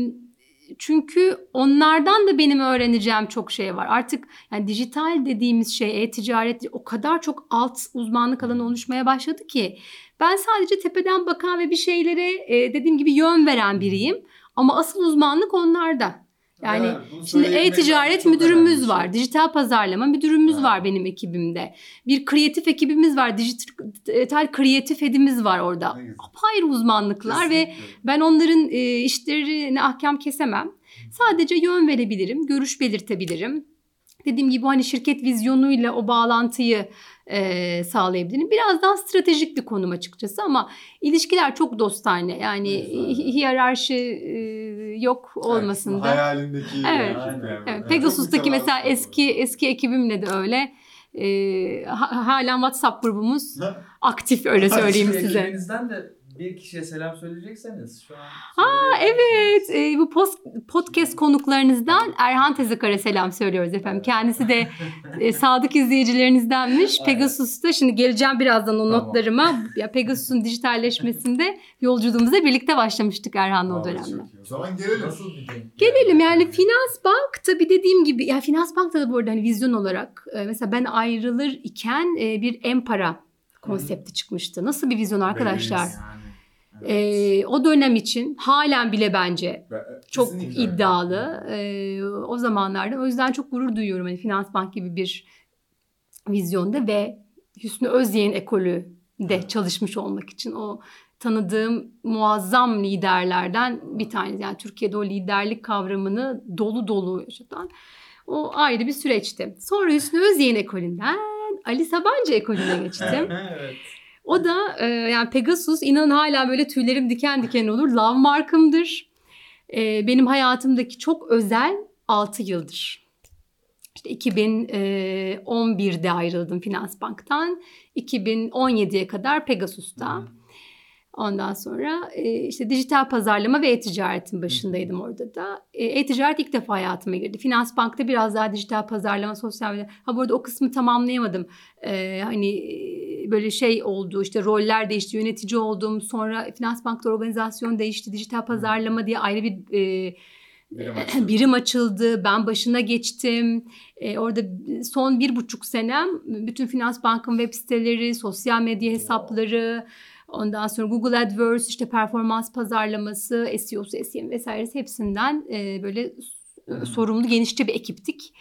[SPEAKER 3] çünkü onlardan da benim öğreneceğim çok şey var. Artık yani dijital dediğimiz şey, e-ticaret o kadar çok alt uzmanlık alanı oluşmaya başladı ki ben sadece tepeden bakan ve bir şeylere e, dediğim gibi yön veren biriyim. Ama asıl uzmanlık onlarda. Yani
[SPEAKER 1] bunu
[SPEAKER 3] Şimdi e-ticaret müdürümüz
[SPEAKER 1] bir şey.
[SPEAKER 3] var. Dijital pazarlama müdürümüz
[SPEAKER 1] Ha.
[SPEAKER 3] var benim ekibimde. Bir kreatif ekibimiz var. Dijital kreatif hedimiz var orada. Apayrı uzmanlıklar ve
[SPEAKER 1] Kesinlikle.
[SPEAKER 3] ben onların e, işlerine ahkam kesemem. Sadece yön verebilirim, görüş belirtebilirim. Dediğim gibi hani şirket vizyonuyla o bağlantıyı e, sağlayabilirim. Biraz daha stratejik bir konum açıkçası ama ilişkiler çok dostane. Yani
[SPEAKER 2] Evet.
[SPEAKER 3] hi- hiyerarşi e, yok olmasında.
[SPEAKER 1] Hayalindeki
[SPEAKER 3] Evet.
[SPEAKER 1] yani.
[SPEAKER 3] Evet,
[SPEAKER 1] Evet,
[SPEAKER 3] Pegasus'taki mesela eski eski ekibimle de öyle. Ha- halen WhatsApp grubumuz aktif öyle söyleyeyim size.
[SPEAKER 2] Ekibinizden de bir kişiye selam söyleyecekseniz şu an.
[SPEAKER 3] Aa evet e, bu post, podcast konuklarınızdan Erhan Tezekar'a selam söylüyoruz efendim. Kendisi de e, sadık izleyicilerinizdenmiş. Pegasus'ta şimdi geleceğim birazdan o
[SPEAKER 1] Tamam.
[SPEAKER 3] notlarıma. Ya Pegasus'un dijitalleşmesinde yolculuğumuza birlikte başlamıştık Erhan'la o dönemde.
[SPEAKER 1] O zaman gelelim.
[SPEAKER 2] Nasıl?
[SPEAKER 3] Gelelim yani Finans Bank tabii dediğim gibi ya Finans Bank'ta da bu arada hani vizyon olarak e, mesela ben ayrılır iken e, bir Empara konsepti çıkmıştı. Nasıl bir vizyon arkadaşlar?
[SPEAKER 2] Yani, evet.
[SPEAKER 3] E, o dönem için halen bile bence
[SPEAKER 1] Ben-
[SPEAKER 3] çok
[SPEAKER 1] kesinlikle.
[SPEAKER 3] iddialı e, o zamanlarda. O yüzden çok gurur duyuyorum hani Finans Bank gibi bir vizyonda ve Hüsnü Özyeğin ekolü de çalışmış olmak için o tanıdığım muazzam liderlerden bir tanesi. Yani Türkiye'de o liderlik kavramını dolu dolu yaşatan o ayrı bir süreçti. Sonra Hüsnü Özyeğin ekolünden Ali Sabancı ekolüne geçtim.
[SPEAKER 2] evet.
[SPEAKER 3] O da e, yani Pegasus inanın hala böyle tüylerim diken diken olur. Love markımdır. E, benim hayatımdaki çok özel 6 yıldır. İşte 2011'de ayrıldım Finans Bank'tan. 2017'ye kadar Pegasus'ta. Ondan sonra e, işte dijital pazarlama ve e-ticaretin başındaydım orada da. E, E-ticaret ilk defa hayatıma girdi. Finans Bank'ta biraz daha dijital pazarlama, sosyal medya. Ha bu arada o kısmı tamamlayamadım. E, hani e, böyle şey oldu işte roller değişti, yönetici oldum. Sonra Finans Bank'ta organizasyon değişti, dijital pazarlama diye ayrı bir e,
[SPEAKER 1] Birim açıldı.
[SPEAKER 3] birim açıldı. Ben başına geçtim. E, orada son bir buçuk senem bütün Finans Bank'ın web siteleri, sosyal medya hesapları, ondan sonra Google AdWords, işte performans pazarlaması, SEO'su, SEM vesairesi hepsinden e, böyle
[SPEAKER 1] Hı.
[SPEAKER 3] sorumlu genişçe bir ekiptik.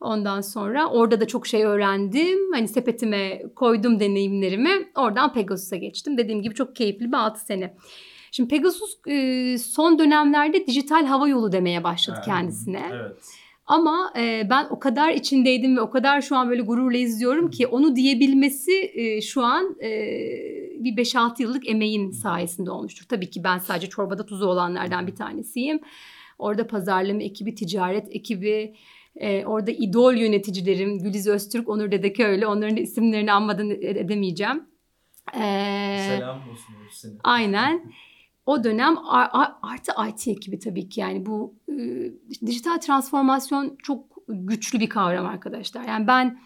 [SPEAKER 3] Ondan sonra orada da çok şey öğrendim. Hani sepetime koydum deneyimlerimi. Oradan Pegasus'a geçtim. Dediğim gibi çok keyifli bir 6 sene. Şimdi Pegasus e, son dönemlerde dijital hava yolu demeye başladı kendisine.
[SPEAKER 2] Evet.
[SPEAKER 3] Ama e, ben o kadar içindeydim ve o kadar şu an böyle gururla izliyorum ki onu diyebilmesi e, şu an e, bir 5-6 yıllık emeğin sayesinde olmuştur. Tabii ki ben sadece çorbada tuzu olanlardan bir tanesiyim. Orada pazarlama ekibi, ticaret ekibi, e, orada idol yöneticilerim Güliz Öztürk, Onur Dedeköylü. Onların da isimlerini anmadan edemeyeceğim. E,
[SPEAKER 2] Selam olsun hepsine.
[SPEAKER 3] Aynen. O dönem artı IT ekibi tabii ki yani bu e, dijital transformasyon çok güçlü bir kavram arkadaşlar. Yani ben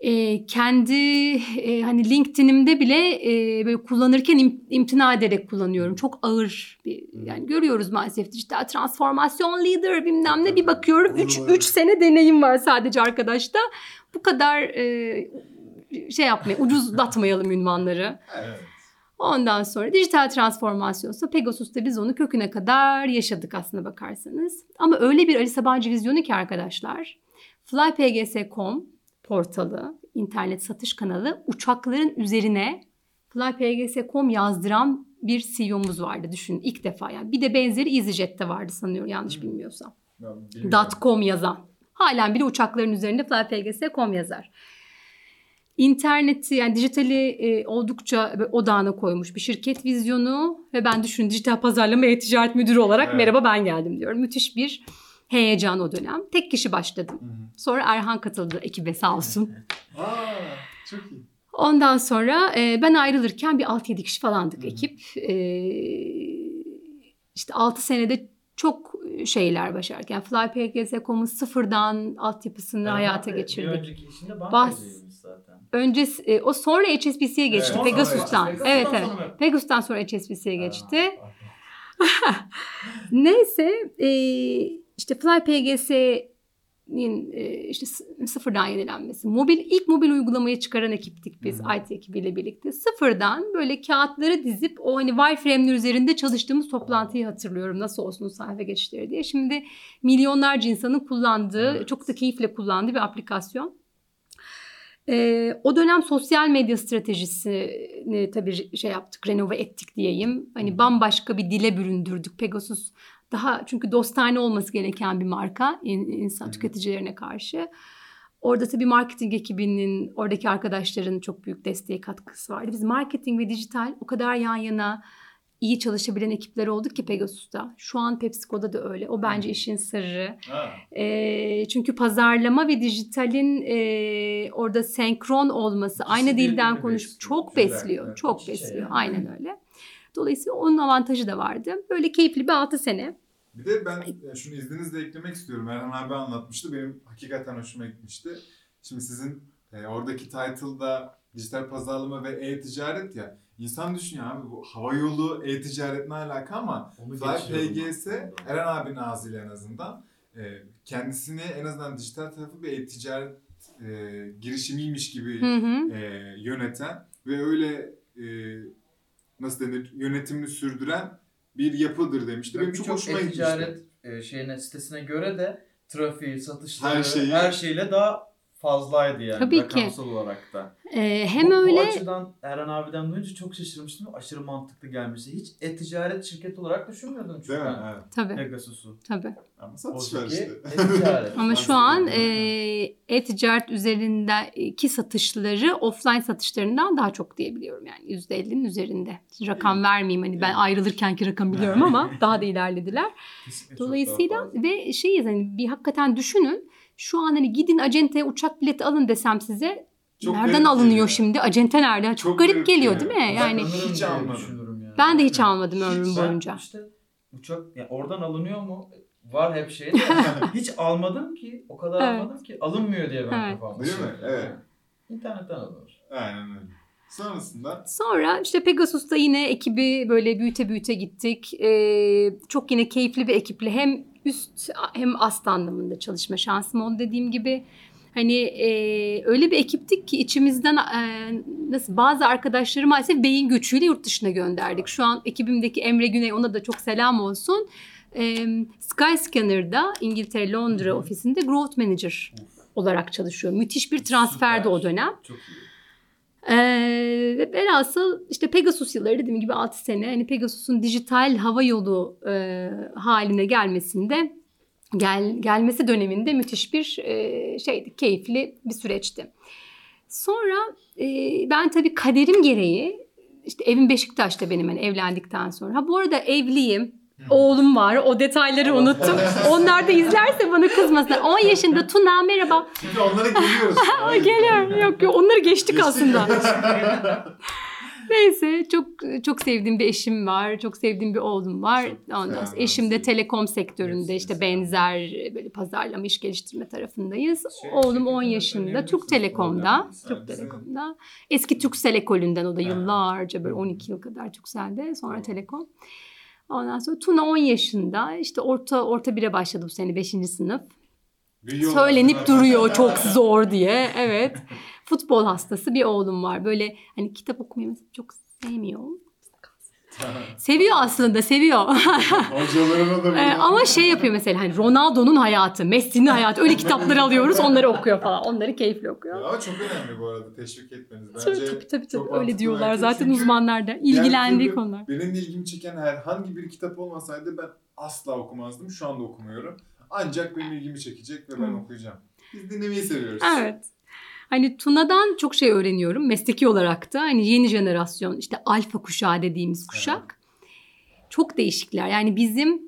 [SPEAKER 3] e, kendi e, hani LinkedIn'imde bile e, böyle kullanırken im- imtina ederek kullanıyorum. Çok ağır bir yani görüyoruz maalesef dijital transformasyon leader bilmem ne bir bakıyorum 3
[SPEAKER 1] Olur, evet.
[SPEAKER 3] 3 sene deneyim var sadece arkadaşta. Bu kadar e, şey yapmayalım, ucuzlatmayalım ünvanları.
[SPEAKER 2] Evet.
[SPEAKER 3] Ondan sonra dijital transformasyonsa Pegasus'ta biz onu köküne kadar yaşadık aslında bakarsanız. Ama öyle bir Ali Sabancı vizyonu ki arkadaşlar. FlyPGS.com portalı, internet satış kanalı uçakların üzerine FlyPGS.com yazdıran bir CEO'muz vardı düşünün ilk defa yani. Bir de benzeri EasyJet'te vardı sanıyorum yanlış bilmiyorsam.
[SPEAKER 1] Ya, bilmiyorum.
[SPEAKER 3] .com yazan. Halen bile uçakların üzerinde flypgs.com yazar. İnterneti yani dijitali e, oldukça odağına koymuş bir şirket vizyonu ve ben düşün dijital pazarlama ve ticaret müdürü olarak
[SPEAKER 1] Evet.
[SPEAKER 3] merhaba ben geldim diyorum. Müthiş bir heyecan o dönem. Tek kişi başladım. Sonra Erhan katıldı ekibe sağ olsun.
[SPEAKER 1] Aa, çok iyi.
[SPEAKER 3] Ondan sonra e, ben ayrılırken bir 6-7 kişi falandık ekip. E, işte 6 senede çok şeyler başarken FlyPGS.com'un sıfırdan altyapısını hayata
[SPEAKER 2] Bir
[SPEAKER 3] geçirdik.
[SPEAKER 2] önceki işinde
[SPEAKER 3] Bas-
[SPEAKER 2] bankacıymış zaten.
[SPEAKER 3] Önce e, o sonra HSBC'ye geçti
[SPEAKER 1] Evet,
[SPEAKER 3] Pegasus'tan.
[SPEAKER 2] sonra-
[SPEAKER 3] Evet
[SPEAKER 2] Pegasus'tan
[SPEAKER 3] evet.
[SPEAKER 2] sonra-
[SPEAKER 3] Pegasus'tan sonra HSBC'ye geçti. Neyse e, işte FlyPGS'nin e, işte sıfırdan yenilenmesi. Mobil ilk mobil uygulamayı çıkaran ekiptik biz
[SPEAKER 1] hı.
[SPEAKER 3] IT ekibiyle birlikte. Sıfırdan böyle kağıtları dizip o hani wireframe'ler üzerinde çalıştığımız toplantıyı hatırlıyorum. Nasıl olsun sayfa geçişleri diye. Şimdi milyonlarca insanın kullandığı,
[SPEAKER 2] Evet.
[SPEAKER 3] çok da keyifle kullandığı bir aplikasyon. Ee, o dönem sosyal medya stratejisini tabii şey yaptık, renove ettik diyeyim. Hani bambaşka bir dile büründürdük. Pegasus Daha çünkü dostane olması gereken bir marka in- insan
[SPEAKER 1] hı.
[SPEAKER 3] tüketicilerine karşı. Orada tabii marketing ekibinin, oradaki arkadaşların çok büyük desteği katkısı vardı. Biz marketing ve dijital o kadar yan yana iyi çalışabilen ekipler olduk ki Pegasus'ta. Şu an PepsiCo'da da öyle. O bence işin sırrı.
[SPEAKER 1] Ha.
[SPEAKER 3] E, çünkü pazarlama ve dijitalin e, orada senkron olması,
[SPEAKER 1] İkisi
[SPEAKER 3] aynı dilden konuşup çok besliyor. Çok
[SPEAKER 2] içe
[SPEAKER 3] besliyor. Aynen öyle. Dolayısıyla onun avantajı da vardı. Böyle keyifli bir 6 sene.
[SPEAKER 1] Bir de ben şunu izninizle eklemek istiyorum. Erhan abi anlatmıştı. Benim hakikaten hoşuma gitmişti. Şimdi sizin e, oradaki title'da dijital pazarlama ve e-ticaret ya. İnsan düşünüyor abi bu hava yolu e-ticaret ne alaka ama PGS. Eren abinin ağzıyla en azından e, kendisini en azından dijital tarafı bir e-ticaret e, girişimiymiş gibi
[SPEAKER 3] Hı hı.
[SPEAKER 1] e, yöneten ve öyle e, nasıl denir yönetimini sürdüren bir yapıdır demişti. Benim çok hoşuma gitmişti.
[SPEAKER 2] e-ticaret e, şeyine sitesine göre de trafiği, satışları,
[SPEAKER 1] Her
[SPEAKER 2] her,
[SPEAKER 1] şeyi-
[SPEAKER 2] şeyle daha fazlaydı yani
[SPEAKER 3] Tabii ki.
[SPEAKER 2] rakamsal olarak da.
[SPEAKER 3] E, hem
[SPEAKER 2] bu,
[SPEAKER 3] öyle
[SPEAKER 2] Bu açıdan Eren abiden duyunca çok şaşırmıştım. Aşırı mantıklı gelmişti. Hiç e-ticaret şirketi olarak düşünmüyordum çünkü
[SPEAKER 1] Değil mi? Evet.
[SPEAKER 3] tabii
[SPEAKER 2] Pegasus'u.
[SPEAKER 3] tabii.
[SPEAKER 1] Ama satış var işte.
[SPEAKER 2] e-ticaret.
[SPEAKER 3] Ama şu an e, e-ticaret üzerindeki satışları offline satışlarından daha çok diyebiliyorum yani %50'nin üzerinde. Rakam vermeyeyim hani ben ayrılırkenki rakam biliyorum ama daha da ilerlediler.
[SPEAKER 2] Kesinlikle
[SPEAKER 3] Dolayısıyla ve şeyiz hani bir hakikaten düşünün şu an hani gidin acenteye uçak bileti alın desem size
[SPEAKER 1] Çok
[SPEAKER 3] nereden alınıyor
[SPEAKER 1] geliyor.
[SPEAKER 3] şimdi? Acente nerede? Çok,
[SPEAKER 1] Çok
[SPEAKER 3] garip
[SPEAKER 1] garip
[SPEAKER 3] geliyor
[SPEAKER 1] geliyor.
[SPEAKER 3] değil mi? Yani
[SPEAKER 1] hiç almadım.
[SPEAKER 2] yani.
[SPEAKER 3] ben de hiç almadım
[SPEAKER 1] Hiç
[SPEAKER 3] ömrüm boyunca.
[SPEAKER 2] işte uçak yani oradan alınıyor mu? Var hep şey hiç almadım ki o kadar
[SPEAKER 3] Evet.
[SPEAKER 2] almadım ki alınmıyor diye ben
[SPEAKER 3] Evet.
[SPEAKER 2] kafamda.
[SPEAKER 1] Değil mi?
[SPEAKER 2] şey
[SPEAKER 1] Evet.
[SPEAKER 2] İnternetten alınır.
[SPEAKER 1] Aynen öyle. Sonrasında
[SPEAKER 3] Sonra işte Pegasus'ta yine ekibi böyle büyüte büyüte gittik. Ee, çok yine keyifli bir ekiple hem üst hem ast anlamında çalışma şansım oldu dediğim gibi. Hani e, öyle bir ekiptik ki içimizden e, nasıl bazı arkadaşları maalesef beyin göçüyle yurt dışına gönderdik. Şu an ekibimdeki Emre Güney ona da çok selam olsun. E, Skyscanner'da İngiltere Londra ofisinde Growth Manager olarak çalışıyor. Müthiş bir transferdi o
[SPEAKER 2] Süper.
[SPEAKER 3] dönem.
[SPEAKER 2] Çok iyi.
[SPEAKER 3] Ee, ve velhasıl işte Pegasus yılları dediğim gibi 6 sene hani Pegasus'un dijital hava yolu e, haline gelmesinde gel, gelmesi döneminde müthiş bir e, şeydi keyifli bir süreçti. Sonra e, ben tabii kaderim gereği işte evim Beşiktaş'ta benim hani evlendikten sonra. Ha bu arada evliyim. Oğlum var. O detayları unuttum. Onlar da izlerse bana kızmasınlar. 10 yaşında Tuna merhaba.
[SPEAKER 1] çünkü onlara geliyoruz.
[SPEAKER 3] Geliyorum. Yok yok onları geçtik aslında. Neyse çok çok sevdiğim bir eşim var. Çok sevdiğim bir oğlum var. Ondan sonra eşim de telekom sektöründe işte benzer böyle pazarlama iş geliştirme tarafındayız.
[SPEAKER 2] Şey,
[SPEAKER 3] Oğlum 10
[SPEAKER 2] şirketini
[SPEAKER 3] yaşında. Türk Telekom'da. Türk Telekom'da. Eski Türksel ekolünden o da yıllarca böyle 12 yıl kadar Türksel'de. Sonra Telekom. Ondan sonra Tuna 10 yaşında. işte orta orta bire başladı bu sene 5. sınıf.
[SPEAKER 1] Büyüyorlar.
[SPEAKER 3] Söylenip duruyor çok zor diye. Evet. Futbol hastası bir oğlum var. Böyle hani kitap okumayı çok sevmiyor. Seviyor aslında, seviyor.
[SPEAKER 1] Hocalarına da
[SPEAKER 3] Ee, ama şey yapıyor mesela hani Ronaldo'nun hayatı, Messi'nin hayatı öyle kitapları alıyoruz, onları okuyor falan. Onları keyifli okuyor.
[SPEAKER 1] Ama çok önemli bu arada teşvik etmeniz. Bence
[SPEAKER 3] Tabii tabii tabii, tabii. öyle diyorlar zaten
[SPEAKER 1] Çünkü
[SPEAKER 3] uzmanlar da. İlgilendiği konular.
[SPEAKER 1] Benim ilgimi çeken herhangi bir kitap olmasaydı ben asla okumazdım. Şu anda okumuyorum. Ancak benim ilgimi çekecek ve ben
[SPEAKER 3] Hı.
[SPEAKER 1] okuyacağım. Biz dinlemeyi seviyoruz.
[SPEAKER 3] Evet. Hani Tuna'dan çok şey öğreniyorum mesleki olarak da. Hani yeni jenerasyon işte alfa kuşağı dediğimiz kuşak. Çok değişikler. Yani bizim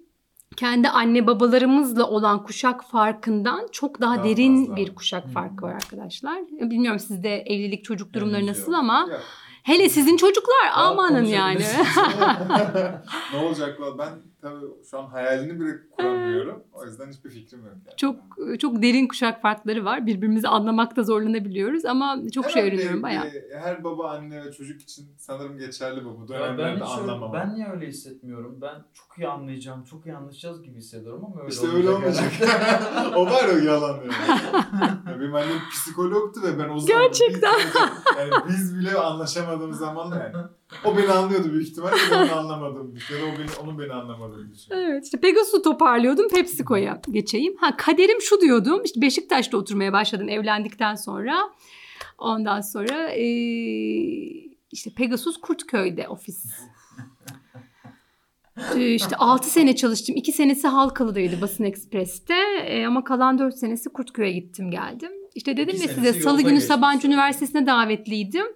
[SPEAKER 3] kendi anne babalarımızla olan kuşak farkından çok daha,
[SPEAKER 1] Daha
[SPEAKER 3] derin
[SPEAKER 1] fazla.
[SPEAKER 3] bir kuşak
[SPEAKER 2] Hı.
[SPEAKER 3] farkı var arkadaşlar. Bilmiyorum sizde evlilik çocuk durumları
[SPEAKER 2] Henüz
[SPEAKER 3] nasıl
[SPEAKER 2] yok.
[SPEAKER 3] ama
[SPEAKER 1] Ya,
[SPEAKER 3] hele sizin çocuklar
[SPEAKER 2] Daha
[SPEAKER 3] amanın yani.
[SPEAKER 1] ne olacak? Ben tabii şu an hayalini bile kuramıyorum. O yüzden hiçbir fikrim yok. Yani.
[SPEAKER 3] çok çok derin kuşak farkları var. Birbirimizi anlamakta zorlanabiliyoruz ama çok şey
[SPEAKER 1] Herhalde,
[SPEAKER 3] öğreniyorum bayağı.
[SPEAKER 1] e, Her baba, anne ve çocuk için sanırım geçerli bu. Bu
[SPEAKER 2] ben,
[SPEAKER 1] dönemlerde
[SPEAKER 2] öyle,
[SPEAKER 1] anlamam.
[SPEAKER 2] ben niye öyle hissetmiyorum? Ben çok iyi anlayacağım, çok iyi anlaşacağız gibi hissediyorum ama öyle
[SPEAKER 1] İşte öyle olmayacak. o var o yalan yani. Ya Benim annem psikologtu ve ben o zaman...
[SPEAKER 3] Gerçekten.
[SPEAKER 1] Biz, yani biz bile anlaşamadığımız zamanlar yani. O beni anlıyordu büyük ihtimalle ben anlamadım. Ya da o beni, onun beni anlamadığını düşünüyorum.
[SPEAKER 3] Evet işte Pegasus'u toparlıyordum PepsiCo'ya geçeyim. Ha kaderim şu diyordum işte Beşiktaş'ta oturmaya başladım evlendikten sonra. Ondan sonra eee, işte Pegasus Kurtköy'de ofis. Ee, işte 6 sene çalıştım. 2 senesi Halkalı'daydı Basın Ekspres'te. Ee, ama kalan 4 senesi Kurtköy'e gittim geldim. İşte dedim ya size Salı günü Sabancı. Üniversitesi'ne davetliydim.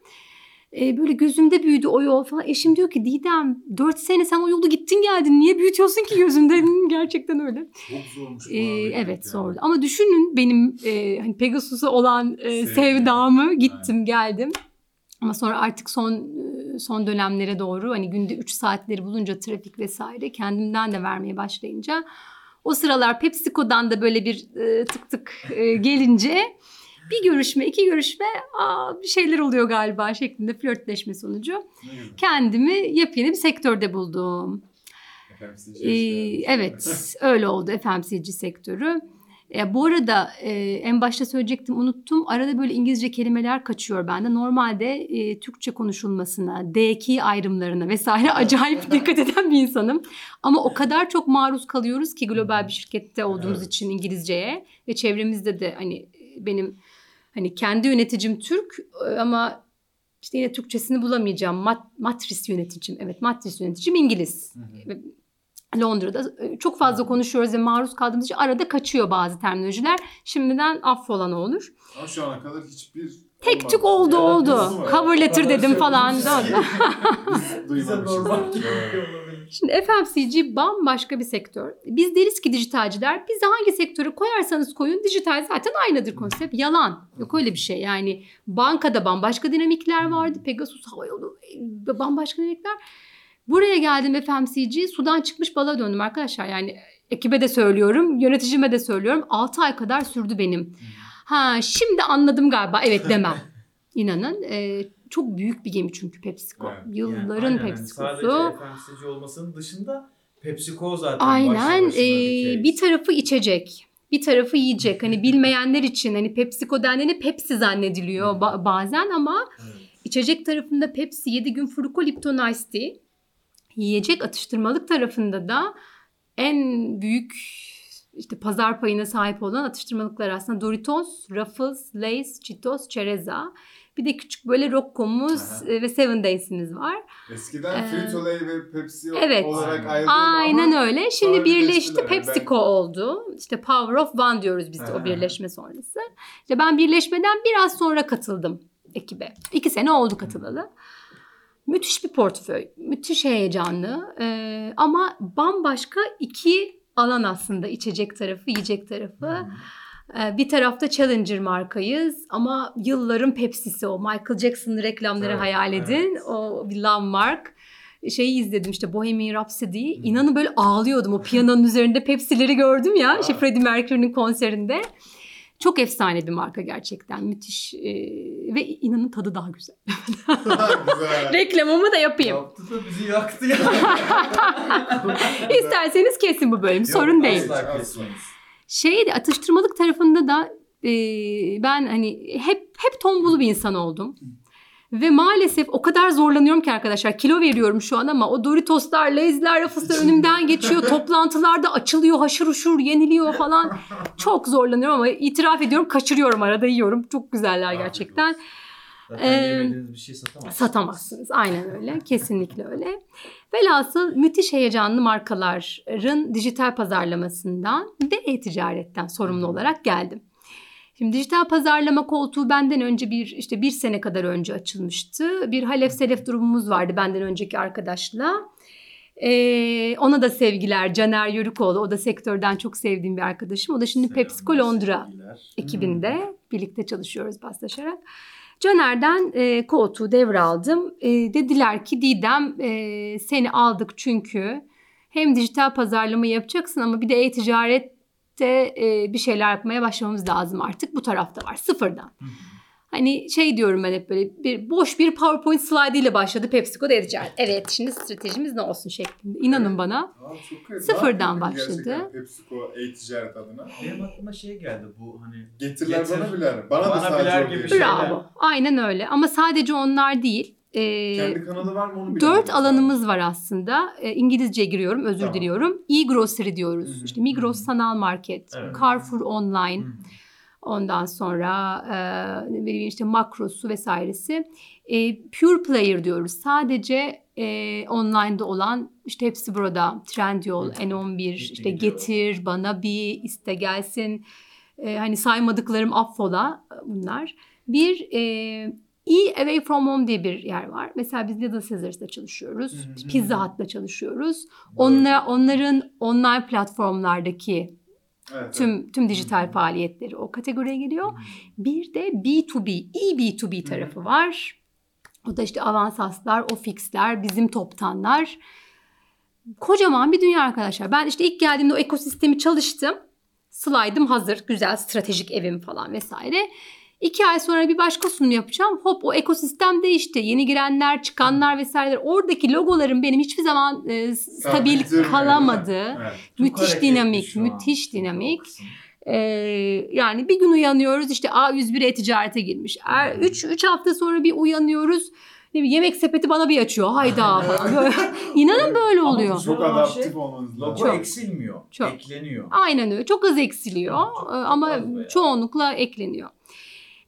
[SPEAKER 3] Ee, böyle gözümde büyüdü o yol falan. Eşim diyor ki Didem 4 sene sen o yolu gittin geldin. Niye büyütüyorsun ki gözünde? Dedim, Gerçekten öyle.
[SPEAKER 1] Çok zormuş.
[SPEAKER 3] Ee, evet
[SPEAKER 1] yani.
[SPEAKER 3] zordu. Ama düşünün benim e, hani Pegasus'a olan e, sevdamı gittim geldim. Ama sonra artık son e, son dönemlere doğru hani günde 3 saatleri bulunca trafik vesaire kendimden de vermeye başlayınca o sıralar PepsiCo'dan da böyle bir e, tık tık e, gelince bir görüşme, iki görüşme aa, bir şeyler oluyor galiba şeklinde flörtleşme sonucu
[SPEAKER 1] güzel.
[SPEAKER 3] kendimi yepyeni bir sektörde buldum.
[SPEAKER 1] FMCG
[SPEAKER 3] Ee,
[SPEAKER 1] işte.
[SPEAKER 3] evet öyle oldu FMCG sektörü. E, bu arada e, en başta söyleyecektim unuttum. Arada böyle İngilizce kelimeler kaçıyor bende. Normalde e, Türkçe konuşulmasına, D2 ayrımlarına vesaire acayip dikkat eden bir insanım. Ama o kadar çok maruz kalıyoruz ki global bir şirkette olduğumuz
[SPEAKER 1] Evet.
[SPEAKER 3] için İngilizceye ve çevremizde de hani benim hani kendi yöneticim Türk e, ama işte yine Türkçesini bulamayacağım. Mat- matris yöneticim. Evet matris yöneticim İngiliz.
[SPEAKER 1] Hı hı.
[SPEAKER 3] Londra'da e, çok fazla konuşuyoruz ve maruz kaldığımız için arada kaçıyor bazı terminolojiler. Şimdiden affola ne olur.
[SPEAKER 1] Ama şu ana kadar hiçbir
[SPEAKER 3] Tek tük oldu oldu. Cover letter dedim falan.
[SPEAKER 1] Biz
[SPEAKER 2] Bize normal.
[SPEAKER 3] Şimdi FMCG bambaşka bir sektör. Biz deriz ki dijitalciler bizi hangi sektöre koyarsanız koyun dijital zaten aynıdır konsept. Yalan. Yok öyle bir şey. Yani bankada bambaşka dinamikler vardı. Pegasus Havayolu e, bambaşka dinamikler. Buraya geldim FMCG sudan çıkmış bala döndüm arkadaşlar. Yani ekibe de söylüyorum, yöneticime de söylüyorum. 6 ay kadar sürdü benim. Ha şimdi anladım galiba. Evet demem. İnanın. e, çok büyük bir gemi çünkü PepsiCo.
[SPEAKER 1] Evet.
[SPEAKER 3] Yılların
[SPEAKER 2] Yani
[SPEAKER 3] PepsiCo'su.
[SPEAKER 2] Sadece FMCG olmasının dışında PepsiCo zaten
[SPEAKER 3] Aynen. Ee,
[SPEAKER 2] bir
[SPEAKER 3] tarafı içecek. Bir tarafı yiyecek. Hani bilmeyenler için hani PepsiCo dendiğinde Pepsi zannediliyor ba- bazen ama
[SPEAKER 2] Evet.
[SPEAKER 3] içecek tarafında Pepsi, 7 gün Fruko Lipton Ice Tea. Yiyecek atıştırmalık tarafında da en büyük işte pazar payına sahip olan atıştırmalıklar aslında Doritos, Ruffles, Lay's, Cheetos, Cereza. Bir de küçük böyle Rocco'muz
[SPEAKER 1] Aha.
[SPEAKER 3] e, ve Seven Days'imiz var.
[SPEAKER 1] Eskiden
[SPEAKER 3] Ee,
[SPEAKER 1] Frito-Lay ve Pepsi
[SPEAKER 3] evet.
[SPEAKER 1] olarak ayrılıyordu
[SPEAKER 3] Aynen
[SPEAKER 1] ama
[SPEAKER 3] öyle. Şimdi birleşti. PepsiCo oldu. İşte Power of One diyoruz biz de
[SPEAKER 1] Aha.
[SPEAKER 3] o birleşme sonrası. İşte ben birleşmeden biraz sonra katıldım ekibe. İki sene oldu katılalı. Müthiş bir portföy. Müthiş heyecanlı. Ee, ama bambaşka iki alan aslında. içecek tarafı, yiyecek tarafı. Ee, bir tarafta Challenger markayız ama yılların Pepsi'si o. Michael Jackson'ın reklamları
[SPEAKER 1] Evet,
[SPEAKER 3] hayal edin.
[SPEAKER 1] evet.
[SPEAKER 3] O bir landmark. Şeyi izledim işte Bohemian Rhapsody'yi. İnanın böyle ağlıyordum. O piyanonun üzerinde Pepsi'leri gördüm ya. işte. Freddie Mercury'nin konserinde. Çok efsane bir marka gerçekten. Müthiş. Ee, ve inanın tadı daha güzel.
[SPEAKER 1] Güzel.
[SPEAKER 3] Reklamımı da yapayım.
[SPEAKER 2] Yaptı da bizi yaktı ya.
[SPEAKER 3] İsterseniz kesin bu bölüm. Sorun
[SPEAKER 2] Yok,
[SPEAKER 3] değil.
[SPEAKER 2] asla.
[SPEAKER 3] Şey de atıştırmalık tarafında da e, ben hani hep hep tombulu bir insan oldum. Ve maalesef o kadar zorlanıyorum ki arkadaşlar. Kilo veriyorum şu an ama o Doritoslar, Lay's'ler, Ruffles'lar önümden geçiyor. Toplantılarda açılıyor, haşır uşur yeniliyor falan. Çok zorlanıyorum ama itiraf ediyorum kaçırıyorum arada yiyorum. Çok güzeller gerçekten.
[SPEAKER 2] Zaten
[SPEAKER 3] Ee,
[SPEAKER 2] yemediğiniz bir şey satamazsınız.
[SPEAKER 3] Satamazsınız. Aynen öyle. Kesinlikle öyle. Velhasıl müthiş heyecanlı markaların dijital pazarlamasından ve e-ticaretten sorumlu olarak geldim. Şimdi dijital pazarlama koltuğu benden önce bir işte bir sene kadar önce açılmıştı. Bir Halef Selef durumumuz vardı benden önceki arkadaşla. Ee, ona da sevgiler Caner Yörükoğlu. O da sektörden çok sevdiğim bir arkadaşım. O da şimdi PepsiCo Londra
[SPEAKER 2] Sevgiler.
[SPEAKER 3] ekibinde birlikte çalışıyoruz paslaşarak. Caner'den e, koltuğu devraldım. E, dediler ki Didem e, seni aldık çünkü hem dijital pazarlama yapacaksın ama bir de e-ticarette e, bir şeyler yapmaya başlamamız lazım artık. Bu tarafta var sıfırdan. Hani şey diyorum ben hep böyle bir boş bir PowerPoint slide ile başladı PepsiCo'da e-ticaret. Evet şimdi stratejimiz ne olsun şeklinde. İnanın
[SPEAKER 1] Evet.
[SPEAKER 3] bana.
[SPEAKER 1] Aa, çok.
[SPEAKER 3] Sıfırdan başladı.
[SPEAKER 1] PepsiCo e-ticaret adına.
[SPEAKER 2] Benim aklıma şey geldi bu hani
[SPEAKER 1] Getirler
[SPEAKER 2] Getir.
[SPEAKER 1] bana biler. Bana, da
[SPEAKER 2] Bana
[SPEAKER 1] sadece
[SPEAKER 2] biler gibi şeyler.
[SPEAKER 3] Bravo. Aynen öyle. Ama sadece onlar değil. Ee,
[SPEAKER 1] Kendi kanalı var mı onu bilmiyorum.
[SPEAKER 3] Dört alanımız var aslında. E, İngilizce giriyorum, özür
[SPEAKER 1] Tamam.
[SPEAKER 3] diliyorum. E-grocery diyoruz.
[SPEAKER 1] Hı hı.
[SPEAKER 3] İşte Migros sanal market,
[SPEAKER 2] Evet.
[SPEAKER 3] Carrefour online,
[SPEAKER 2] Hı.
[SPEAKER 3] Ondan sonra e, ne bileyim işte makrosu vesairesi. E, pure player diyoruz. Sadece e, online'da olan işte hepsi burada. Trendyol, N11, işte. Getir, Bana Bir, iste gelsin. E, hani saymadıklarım affola bunlar. Bir e, E Away From Home diye bir yer var. Mesela biz Little Caesars'da çalışıyoruz. Pizza Hut'la çalışıyoruz. Onlar, onların online platformlardaki
[SPEAKER 1] Evet,
[SPEAKER 3] tüm tüm dijital faaliyetleri o kategoriye giriyor. Bir de B2B, e-B2B tarafı var. O da işte Avansaslar, Ofix'ler, bizim toptanlar. Kocaman bir dünya arkadaşlar. Ben işte ilk geldiğimde o ekosistemi çalıştım. Slide'ım hazır. Güzel stratejik evim falan vesaire. İki ay sonra bir başka sunum yapacağım. Hop o ekosistem değişti. Yeni girenler, çıkanlar vesaireler. Oradaki logolarım benim hiçbir zaman e, stabil
[SPEAKER 1] bitirmiyor,
[SPEAKER 3] kalamadı.
[SPEAKER 1] Evet.
[SPEAKER 3] Müthiş dinamik, müthiş dinamik. Ee, yani bir gün uyanıyoruz işte A101 e-ticarete girmiş. Er, üç, üç hafta sonra bir uyanıyoruz. Ne bileyim, yemek sepeti bana bir açıyor. Hayda falan. Böyle, İnanın böyle
[SPEAKER 2] Ama
[SPEAKER 3] oluyor.
[SPEAKER 2] bu-
[SPEAKER 1] Çok adaptif
[SPEAKER 2] şey,
[SPEAKER 1] olmanız
[SPEAKER 2] Logo
[SPEAKER 1] lazım.
[SPEAKER 3] Çok.
[SPEAKER 2] eksilmiyor.
[SPEAKER 3] Çok.
[SPEAKER 2] Ekleniyor.
[SPEAKER 3] Aynen öyle. Çok az eksiliyor
[SPEAKER 2] Çok- çok
[SPEAKER 3] ama çoğunlukla ekleniyor.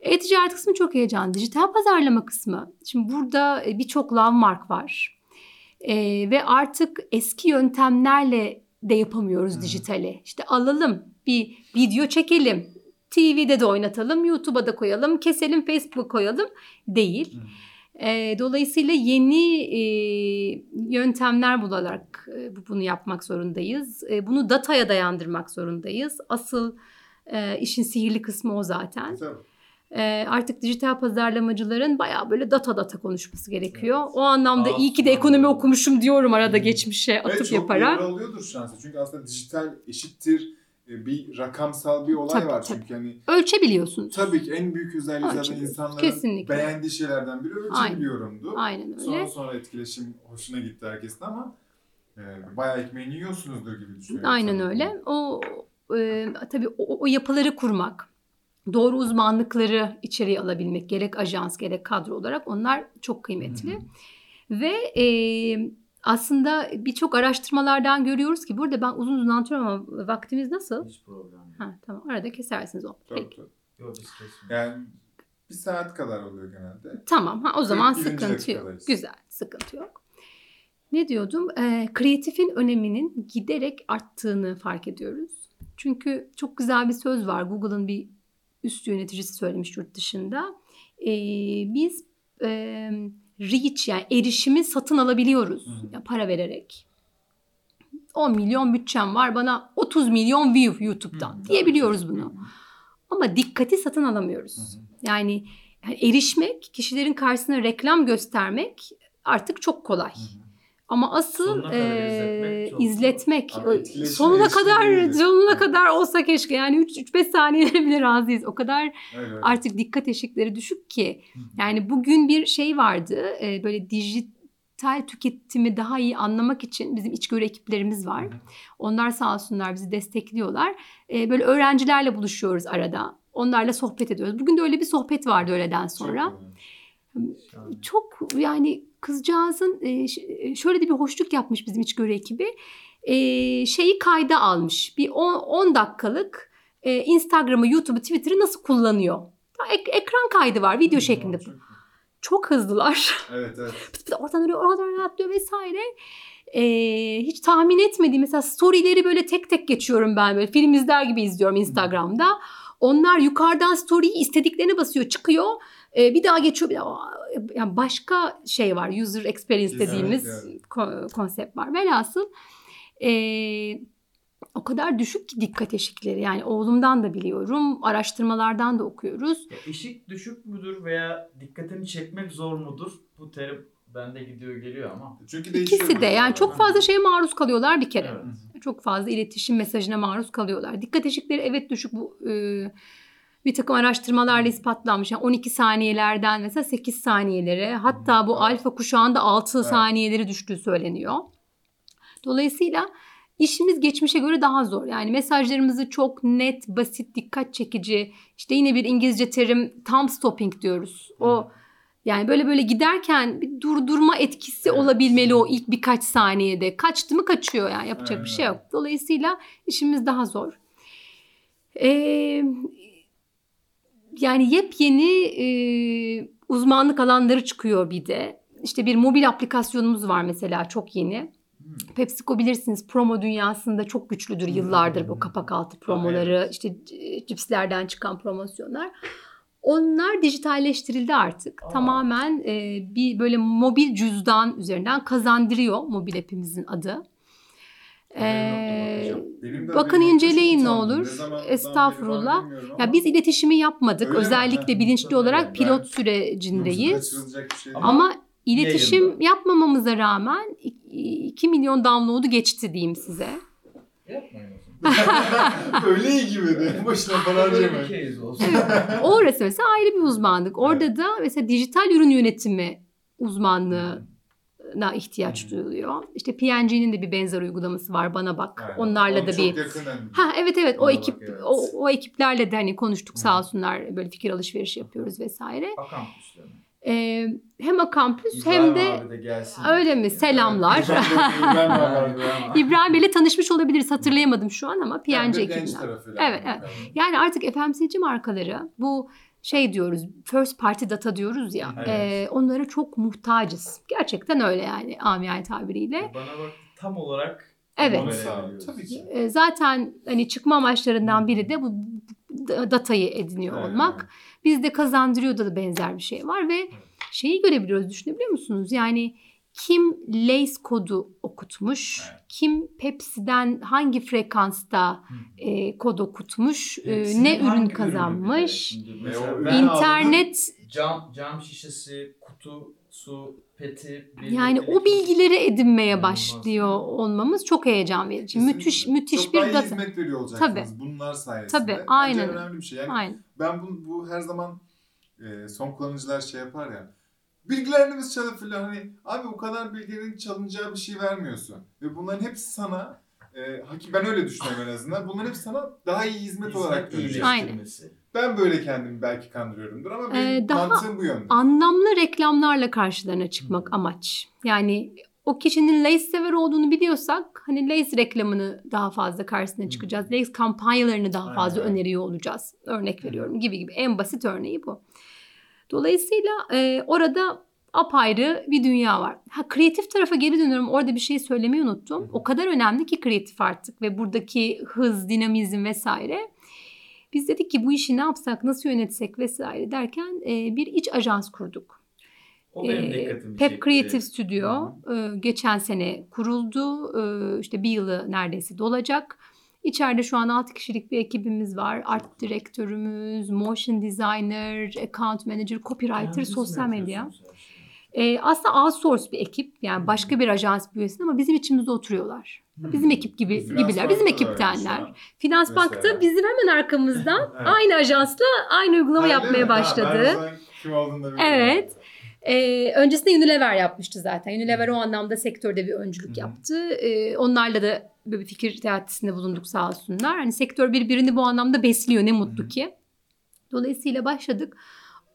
[SPEAKER 3] E-ticaret kısmı çok heyecanlı. Dijital pazarlama kısmı. Şimdi burada e, birçok mark var. Ee, ve artık eski yöntemlerle de yapamıyoruz
[SPEAKER 1] Hı.
[SPEAKER 3] dijitali. İşte alalım bir video çekelim. TV'de de oynatalım, YouTube'a da koyalım, keselim, Facebook'a koyalım değil. Ee, dolayısıyla yeni e, yöntemler bularak e, bu- bunu yapmak zorundayız. E, bunu dataya dayandırmak zorundayız. Asıl e, işin sihirli kısmı o zaten.
[SPEAKER 1] Tabii.
[SPEAKER 3] E, artık dijital pazarlamacıların bayağı böyle data data konuşması gerekiyor.
[SPEAKER 1] Evet.
[SPEAKER 3] O anlamda
[SPEAKER 2] Aa,
[SPEAKER 3] iyi ki de
[SPEAKER 1] anladım.
[SPEAKER 3] ekonomi okumuşum diyorum arada geçmişe atıp
[SPEAKER 1] çok
[SPEAKER 3] yaparak.
[SPEAKER 1] doğru oluyordur şansı. Çünkü aslında dijital eşittir e, bir rakamsal bir olay
[SPEAKER 3] Tabii,
[SPEAKER 1] var.
[SPEAKER 3] tabii.
[SPEAKER 1] Çünkü hani
[SPEAKER 3] ölçebiliyorsunuz.
[SPEAKER 1] tabii ki en büyük özelliği zaten insanların
[SPEAKER 3] Kesinlikle.
[SPEAKER 1] beğendiği şeylerden biri ölçebiliyorumdu.
[SPEAKER 3] Aynen öyle.
[SPEAKER 1] Sonra sonra etkileşim hoşuna gitti herkesin ama e, bayağı ekmeğini yiyorsunuzdur gibi düşünüyorum.
[SPEAKER 3] Aynen
[SPEAKER 1] sanırım.
[SPEAKER 3] öyle. O e, tabii o, o yapıları kurmak, doğru uzmanlıkları içeriye alabilmek gerek ajans gerek kadro olarak onlar çok kıymetli.
[SPEAKER 1] Hı hı.
[SPEAKER 3] Ve e, aslında birçok araştırmalardan görüyoruz ki burada ben uzun uzun anlatıyorum ama vaktimiz nasıl?
[SPEAKER 2] Hiç problem yok.
[SPEAKER 3] Ha, tamam arada kesersiniz o.
[SPEAKER 1] Tabii,
[SPEAKER 3] Peki.
[SPEAKER 1] tabii.
[SPEAKER 2] Yok.
[SPEAKER 1] Yani bir saat kadar oluyor genelde.
[SPEAKER 3] Tamam ha, o zaman
[SPEAKER 1] 41.
[SPEAKER 3] sıkıntı yok.
[SPEAKER 1] dakikadayız.
[SPEAKER 3] Güzel sıkıntı yok. Ne diyordum? Ee, kreatifin öneminin giderek arttığını fark ediyoruz. Çünkü çok güzel bir söz var. Google'ın bir üst yöneticisi söylemiş yurt dışında. Ee, biz e, reach yani erişimi satın alabiliyoruz.
[SPEAKER 1] Hı.
[SPEAKER 3] Yani para vererek. 10 milyon bütçem var bana 30 milyon view YouTube'dan
[SPEAKER 1] Hı,
[SPEAKER 3] diyebiliyoruz bunu. Ama dikkati satın alamıyoruz.
[SPEAKER 1] Hı.
[SPEAKER 3] Yani, yani erişmek, kişilerin karşısına reklam göstermek artık çok kolay.
[SPEAKER 1] Hı.
[SPEAKER 3] Ama asıl e,
[SPEAKER 2] izletmek çok
[SPEAKER 3] izletmek, sonuna kadar sonuna
[SPEAKER 1] Evet.
[SPEAKER 3] kadar olsa keşke yani 3-5 saniyelere bile razıyız. O kadar
[SPEAKER 1] öyle.
[SPEAKER 3] artık dikkat eşikleri düşük ki. Yani bugün bir şey vardı. e, böyle dijital tüketimi daha iyi anlamak için bizim içgörü ekiplerimiz var.
[SPEAKER 1] Hı.
[SPEAKER 3] Onlar sağ olsunlar bizi destekliyorlar. E, böyle öğrencilerle buluşuyoruz arada. Onlarla sohbet ediyoruz. Bugün de öyle bir sohbet vardı öğleden sonra.
[SPEAKER 1] Çok
[SPEAKER 3] Çok yani kızcağızın e, e, şöyle de bir hoşluk yapmış bizim içgörü ekibi. E, şeyi kayda almış. Bir 10 dakikalık e, Instagram'ı, YouTube'u, Twitter'ı nasıl kullanıyor. Ek- ekran kaydı var video şeklinde.
[SPEAKER 1] Çok
[SPEAKER 3] hızlılar.
[SPEAKER 1] Evet evet.
[SPEAKER 3] Pıt pıt oradan oraya oradan atlıyor vesaire. E, hiç tahmin etmediğim mesela storyleri böyle tek tek geçiyorum ben böyle film izler gibi izliyorum Instagram'da. Onlar yukarıdan story'yi istediklerine basıyor çıkıyor. E, bir daha geçiyor bir daha. Yani başka şey var user experience dediğimiz
[SPEAKER 1] evet.
[SPEAKER 3] ko- konsept var. Velhasıl e, o kadar düşük ki dikkat eşikleri. Yani oğlumdan da biliyorum. Araştırmalardan da okuyoruz.
[SPEAKER 2] Ya eşik düşük müdür veya dikkatini çekmek zor mudur? Bu terim bende gidiyor geliyor ama.
[SPEAKER 1] Çünkü değişiyor.
[SPEAKER 3] İkisi de yani çok fazla şeye maruz kalıyorlar bir kere.
[SPEAKER 2] Evet.
[SPEAKER 3] Çok fazla iletişim mesajına maruz kalıyorlar. Dikkat eşikleri evet düşük bu e, bir takım araştırmalarla ispatlanmış. Yani 12 saniyelerden mesela 8 saniyelere hatta bu
[SPEAKER 1] Evet.
[SPEAKER 3] alfa kuşağında 6
[SPEAKER 1] Evet.
[SPEAKER 3] saniyeleri düştüğü söyleniyor. Dolayısıyla işimiz geçmişe göre daha zor. Yani mesajlarımızı çok net, basit, dikkat çekici. işte yine bir İngilizce terim thumb stopping diyoruz. O yani böyle böyle giderken bir durdurma etkisi
[SPEAKER 1] Evet.
[SPEAKER 3] olabilmeli o ilk birkaç saniyede. Kaçtı mı kaçıyor yani yapacak
[SPEAKER 1] Aynen
[SPEAKER 3] bir şey yok. Dolayısıyla işimiz daha zor. Ee, yani yepyeni e, uzmanlık alanları çıkıyor bir de. işte bir mobil aplikasyonumuz var mesela çok yeni.
[SPEAKER 2] Hmm.
[SPEAKER 3] PepsiCo bilirsiniz promo dünyasında çok güçlüdür yıllardır bu kapak altı promoları, işte c- cipslerden çıkan promosyonlar. Onlar dijitalleştirildi artık.
[SPEAKER 2] Aa.
[SPEAKER 3] Tamamen e, bir böyle mobil cüzdan üzerinden kazandırıyor mobil app'imizin adı. Ee, bakın inceleyin ne olur. Estağfurullah. ya biz iletişimi yapmadık.
[SPEAKER 1] Öyle mi?
[SPEAKER 3] Özellikle
[SPEAKER 1] Ha,
[SPEAKER 3] bilinçli
[SPEAKER 1] tabii
[SPEAKER 3] olarak
[SPEAKER 1] yani.
[SPEAKER 3] pilot
[SPEAKER 1] Ben-
[SPEAKER 3] sürecindeyiz.
[SPEAKER 1] Şey.
[SPEAKER 2] Ama-
[SPEAKER 3] Ama iletişim
[SPEAKER 2] Yayında.
[SPEAKER 3] yapmamamıza rağmen 2 milyon download'u geçti diyeyim size.
[SPEAKER 2] Yapmayın.
[SPEAKER 1] Öyle iyi gibi de. Boşuna para
[SPEAKER 2] case olsun.
[SPEAKER 3] Orası mesela ayrı bir uzmanlık. Orada da mesela dijital ürün yönetimi uzmanlığına ihtiyaç
[SPEAKER 1] Hı.
[SPEAKER 3] duyuluyor. İşte P&G'nin de bir benzer uygulaması var bana bak.
[SPEAKER 1] Aynen.
[SPEAKER 3] Onlarla
[SPEAKER 1] Onu
[SPEAKER 3] da bir
[SPEAKER 1] yakından
[SPEAKER 3] Ha evet evet o
[SPEAKER 1] Ona bak,
[SPEAKER 3] ekip
[SPEAKER 1] evet.
[SPEAKER 3] o, o ekiplerle de hani konuştuk
[SPEAKER 1] Hı.
[SPEAKER 3] sağ olsunlar böyle fikir alışverişi yapıyoruz vesaire. Ee, hem Akampüs
[SPEAKER 2] İbrahim
[SPEAKER 3] hem de
[SPEAKER 2] de gelsin.
[SPEAKER 3] öyle mi? Selamlar. İbrahim Bey'le tanışmış olabiliriz hatırlayamadım şu an ama PNG ekibinden. Evet, evet. Yani artık FMCG markaları bu şey diyoruz first party data diyoruz ya
[SPEAKER 2] Evet.
[SPEAKER 3] e, onlara çok muhtacız. Gerçekten öyle yani amiyane tabiriyle.
[SPEAKER 2] Bana bak tam olarak
[SPEAKER 3] Evet.
[SPEAKER 1] Tabii ki.
[SPEAKER 3] E, zaten hani çıkma amaçlarından biri de bu datayı ediniyor
[SPEAKER 1] Evet.
[SPEAKER 3] olmak. Bizde kazandırıyor da benzer bir şey var ve şeyi görebiliyoruz düşünebiliyor musunuz? Yani kim Lace kodu okutmuş,
[SPEAKER 1] Evet.
[SPEAKER 3] kim Pepsi'den hangi frekansta e, kod okutmuş, e,
[SPEAKER 2] Hepsinin
[SPEAKER 3] ne
[SPEAKER 2] hangi
[SPEAKER 3] ürün kazanmış,
[SPEAKER 1] ürün-
[SPEAKER 3] internet
[SPEAKER 2] cam, cam şişesi, kutu, su, peti. bir
[SPEAKER 3] yani o bilgileri edinmeye başlıyor olmamız çok heyecan verici.
[SPEAKER 1] Kesinlikle.
[SPEAKER 3] Müthiş müthiş
[SPEAKER 1] Çok
[SPEAKER 3] bir data.
[SPEAKER 1] hizmet veriyor olacaksınız
[SPEAKER 3] Tabii.
[SPEAKER 1] bunlar sayesinde.
[SPEAKER 3] Tabii,
[SPEAKER 1] Bence
[SPEAKER 3] aynen.
[SPEAKER 1] önemli bir şey. Yani
[SPEAKER 3] Aynen.
[SPEAKER 1] ben bu, bu her zaman e, son kullanıcılar şey yapar ya. Bilgilerimiz çalı filan hani abi o kadar bilginin çalınacağı bir şey vermiyorsun. Ve bunların hepsi sana e, ben öyle düşünüyorum en azından. Bunların hepsi sana daha iyi hizmet, olarak dönecek.
[SPEAKER 3] Aynen.
[SPEAKER 1] Ben böyle kendimi belki kandırıyorumdur ama benim
[SPEAKER 3] Ee, daha
[SPEAKER 1] mantığım bu yönde.
[SPEAKER 3] Anlamlı reklamlarla karşılarına çıkmak amaç. Yani o kişinin Lace sever olduğunu biliyorsak hani Lace reklamını daha fazla karşısına çıkacağız. Lace kampanyalarını daha fazla
[SPEAKER 1] Aynen.
[SPEAKER 3] öneriyor olacağız. Örnek veriyorum gibi gibi. En basit örneği bu. Dolayısıyla e, orada apayrı bir dünya var. Ha kreatif tarafa geri dönüyorum. Orada bir şey söylemeyi unuttum. O kadar önemli ki kreatif artık ve buradaki hız, dinamizm vesaire. Biz dedik ki bu işi ne yapsak, nasıl yönetsek vesaire derken e, bir iç ajans kurduk.
[SPEAKER 2] O benim dikkatimi
[SPEAKER 3] Pep
[SPEAKER 2] çekti.
[SPEAKER 3] Creative Studio e, geçen sene kuruldu. E, işte bir yılı neredeyse dolacak. İçeride şu an 6 kişilik bir ekibimiz var. Art direktörümüz, motion designer, account manager, copywriter,
[SPEAKER 2] mi
[SPEAKER 3] sosyal medya. E, aslında outsource bir ekip. Yani başka bir ajans büyüsün ama bizim içimizde oturuyorlar. Bizim ekip gibi
[SPEAKER 1] Finans
[SPEAKER 3] gibiler. Bizim
[SPEAKER 1] şu
[SPEAKER 3] ekiptenler.
[SPEAKER 1] an.
[SPEAKER 3] Finans
[SPEAKER 1] Mesela.
[SPEAKER 3] Bank'ta bizim hemen arkamızdan
[SPEAKER 1] Evet.
[SPEAKER 3] aynı ajansla aynı uygulama
[SPEAKER 1] Ha, değil
[SPEAKER 3] yapmaya
[SPEAKER 1] mi? Ha,
[SPEAKER 3] başladı.
[SPEAKER 1] ben olduğunu da biliyorum.
[SPEAKER 3] Evet. Ee, öncesinde Unilever yapmıştı zaten. Unilever o anlamda sektörde bir öncülük
[SPEAKER 1] Hı.
[SPEAKER 3] yaptı. Ee, onlarla da böyle bir fikir teatisinde bulunduk sağ olsunlar. Hani sektör birbirini bu anlamda besliyor ne mutlu
[SPEAKER 1] Hı.
[SPEAKER 3] ki. Dolayısıyla başladık.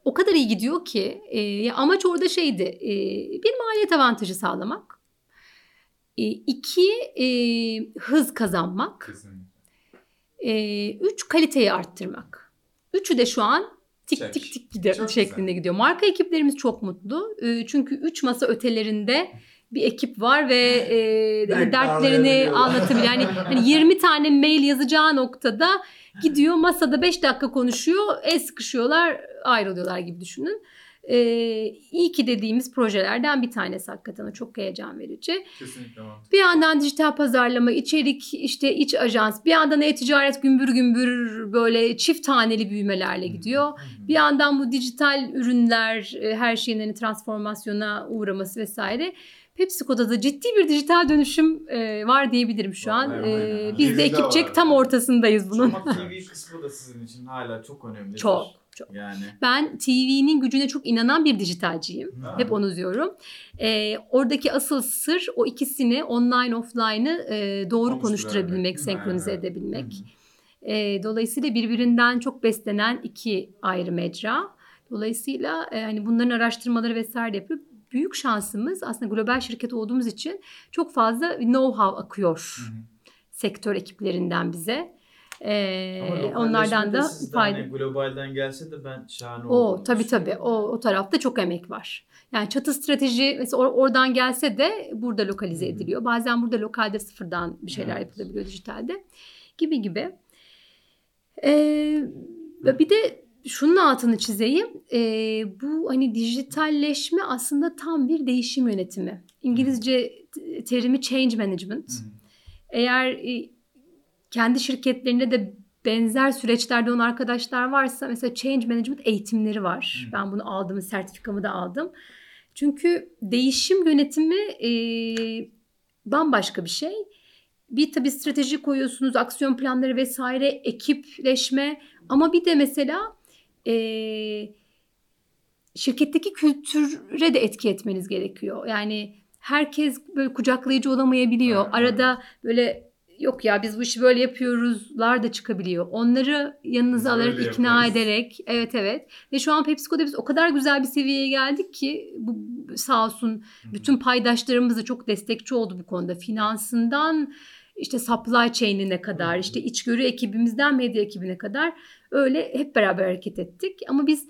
[SPEAKER 3] O kadar iyi gidiyor ki e, amaç orada şeydi. e, bir maliyet avantajı sağlamak. E, iki e, hız kazanmak.
[SPEAKER 1] Kesinlikle.
[SPEAKER 3] E, üç kaliteyi arttırmak. Üçü de şu an tik
[SPEAKER 1] Çek.
[SPEAKER 3] tik tik gidiyor,
[SPEAKER 1] Çok
[SPEAKER 3] şeklinde
[SPEAKER 1] güzel.
[SPEAKER 3] gidiyor. Marka ekiplerimiz çok mutlu. E, çünkü üç masa ötelerinde bir ekip var ve e,
[SPEAKER 2] Direkt
[SPEAKER 3] dertlerini anlatabiliyor. Yani hani 20 tane mail yazacağı noktada gidiyor masada 5 dakika konuşuyor, el sıkışıyorlar, ayrılıyorlar gibi düşünün. E, iyi ki dediğimiz projelerden bir tanesi hakikaten çok heyecan verici.
[SPEAKER 1] Kesinlikle.
[SPEAKER 3] Bir yandan dijital pazarlama, içerik, işte iç ajans, bir yandan e-ticaret gümbür gümbür böyle çift taneli büyümelerle gidiyor. Bir yandan bu dijital ürünler, e, her şeyin hani transformasyona uğraması vesaire. PepsiCo'da da ciddi bir dijital dönüşüm e, var diyebilirim şu an.
[SPEAKER 1] Aynen,
[SPEAKER 3] E, biz de ekipçek tam ortasındayız bunun.
[SPEAKER 2] Ama TV kısmı da sizin için hala çok önemli.
[SPEAKER 3] Çok, çok.
[SPEAKER 2] Yani.
[SPEAKER 3] Ben TV'nin gücüne çok inanan bir dijitalciyim.
[SPEAKER 1] Ha.
[SPEAKER 3] Hep onu diyorum. E, oradaki asıl sır o ikisini online offline'ı e, doğru
[SPEAKER 1] Konuşturabilmek,
[SPEAKER 3] senkronize
[SPEAKER 1] Evet.
[SPEAKER 3] edebilmek. E, dolayısıyla birbirinden çok beslenen iki ayrı mecra. Dolayısıyla e, hani bunların araştırmaları vesaire yapıyor. Büyük şansımız aslında global şirket olduğumuz için çok fazla know-how akıyor
[SPEAKER 1] Hı hı.
[SPEAKER 3] sektör ekiplerinden bize. Ee, onlardan da fayda.
[SPEAKER 2] Hani globalden gelse de ben şahane
[SPEAKER 3] O tabii tabii o, o tarafta çok emek var. Yani çatı strateji mesela or- oradan gelse de burada lokalize
[SPEAKER 2] Hı hı.
[SPEAKER 3] ediliyor. Bazen burada lokalde sıfırdan bir şeyler
[SPEAKER 2] Evet.
[SPEAKER 3] yapılabiliyor dijitalde gibi gibi. Ee, bir de şunun altını çizeyim. Ee, bu hani dijitalleşme aslında tam bir değişim yönetimi. İngilizce terimi change management. Eğer kendi şirketlerinde de benzer süreçlerde olan arkadaşlar varsa mesela change management eğitimleri var.
[SPEAKER 1] Hı.
[SPEAKER 3] Ben bunu aldım, sertifikamı da aldım. Çünkü değişim yönetimi e, bambaşka bir şey. Bir tabii strateji koyuyorsunuz, aksiyon planları vesaire, ekipleşme ama bir de mesela e, şirketteki kültüre de etki etmeniz gerekiyor. Yani herkes böyle kucaklayıcı olamayabiliyor. Arada böyle yok ya biz bu işi böyle yapıyoruzlar da çıkabiliyor. Onları yanınıza
[SPEAKER 1] Biz
[SPEAKER 3] alarak ikna
[SPEAKER 1] yaparız.
[SPEAKER 3] ederek evet evet. Ve şu an PepsiCo'da biz o kadar güzel bir seviyeye geldik ki bu sağ olsun bütün paydaşlarımız da çok destekçi oldu bu konuda. Finansından işte supply chain'ine kadar, işte içgörü ekibimizden medya ekibine kadar öyle hep beraber hareket ettik. Ama biz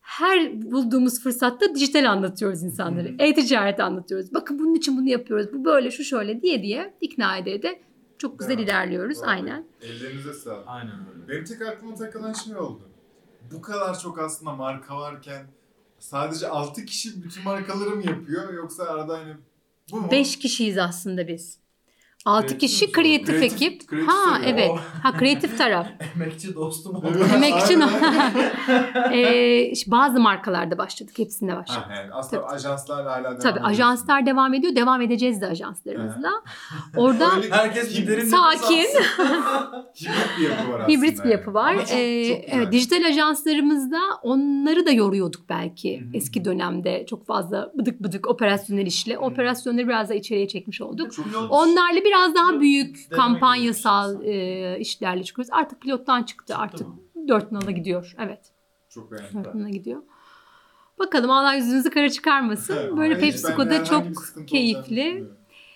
[SPEAKER 3] her bulduğumuz fırsatta dijital anlatıyoruz insanları.
[SPEAKER 1] Hı.
[SPEAKER 3] E-ticaret anlatıyoruz. Bakın bunun için bunu yapıyoruz. Bu böyle, şu şöyle diye diye ikna ede de çok güzel
[SPEAKER 1] Evet.
[SPEAKER 3] ilerliyoruz.
[SPEAKER 1] Vallahi.
[SPEAKER 3] Aynen.
[SPEAKER 1] Ellerinize sağlık.
[SPEAKER 2] Aynen öyle.
[SPEAKER 1] Benim tek aklıma takılan şey oldu. Bu kadar çok aslında marka varken sadece 6 kişi bütün markaları mı yapıyor yoksa arada hani bu mu?
[SPEAKER 3] 5 kişiyiz aslında biz. 6
[SPEAKER 1] Kreatif
[SPEAKER 3] kişi kreatif,
[SPEAKER 1] Kreatif-
[SPEAKER 3] ekip.
[SPEAKER 1] kreatif
[SPEAKER 3] ha
[SPEAKER 1] tabii.
[SPEAKER 3] evet. Ha kreatif taraf.
[SPEAKER 2] emekçi dostum oldu.
[SPEAKER 1] Evet.
[SPEAKER 3] Demek için o.
[SPEAKER 1] Aynen.
[SPEAKER 3] Ee, bazı markalarda başladık. Hepsinde başladık.
[SPEAKER 1] Ha, yani aslında ajanslarla hala devam
[SPEAKER 3] Tabii
[SPEAKER 1] ediyorsun.
[SPEAKER 3] ajanslar devam ediyor. Devam edeceğiz de ajanslarımızla. Orada
[SPEAKER 2] Herkes bir
[SPEAKER 3] Sakin.
[SPEAKER 1] hibrit bir yapı var aslında.
[SPEAKER 3] hibrit bir yapı var.
[SPEAKER 1] Ama çok-
[SPEAKER 3] Ee,
[SPEAKER 1] çok
[SPEAKER 3] evet, dijital ajanslarımızda onları da yoruyorduk belki
[SPEAKER 1] Hı hı.
[SPEAKER 3] eski dönemde. Çok fazla bıdık bıdık operasyonel işle. Operasyonları biraz da içeriye çekmiş olduk. Onlarla biraz daha büyük kampanyasal
[SPEAKER 2] bir
[SPEAKER 3] e, işlerle çıkıyoruz. Artık pilottan çıktı,
[SPEAKER 2] Çıktı
[SPEAKER 3] artık
[SPEAKER 2] mı?
[SPEAKER 3] dört nala gidiyor. Evet,
[SPEAKER 1] Çok beğendim.
[SPEAKER 3] dört nala gidiyor. Bakalım Allah yüzünüzü kara çıkarmasın. Böyle PepsiCo'da çok keyifli.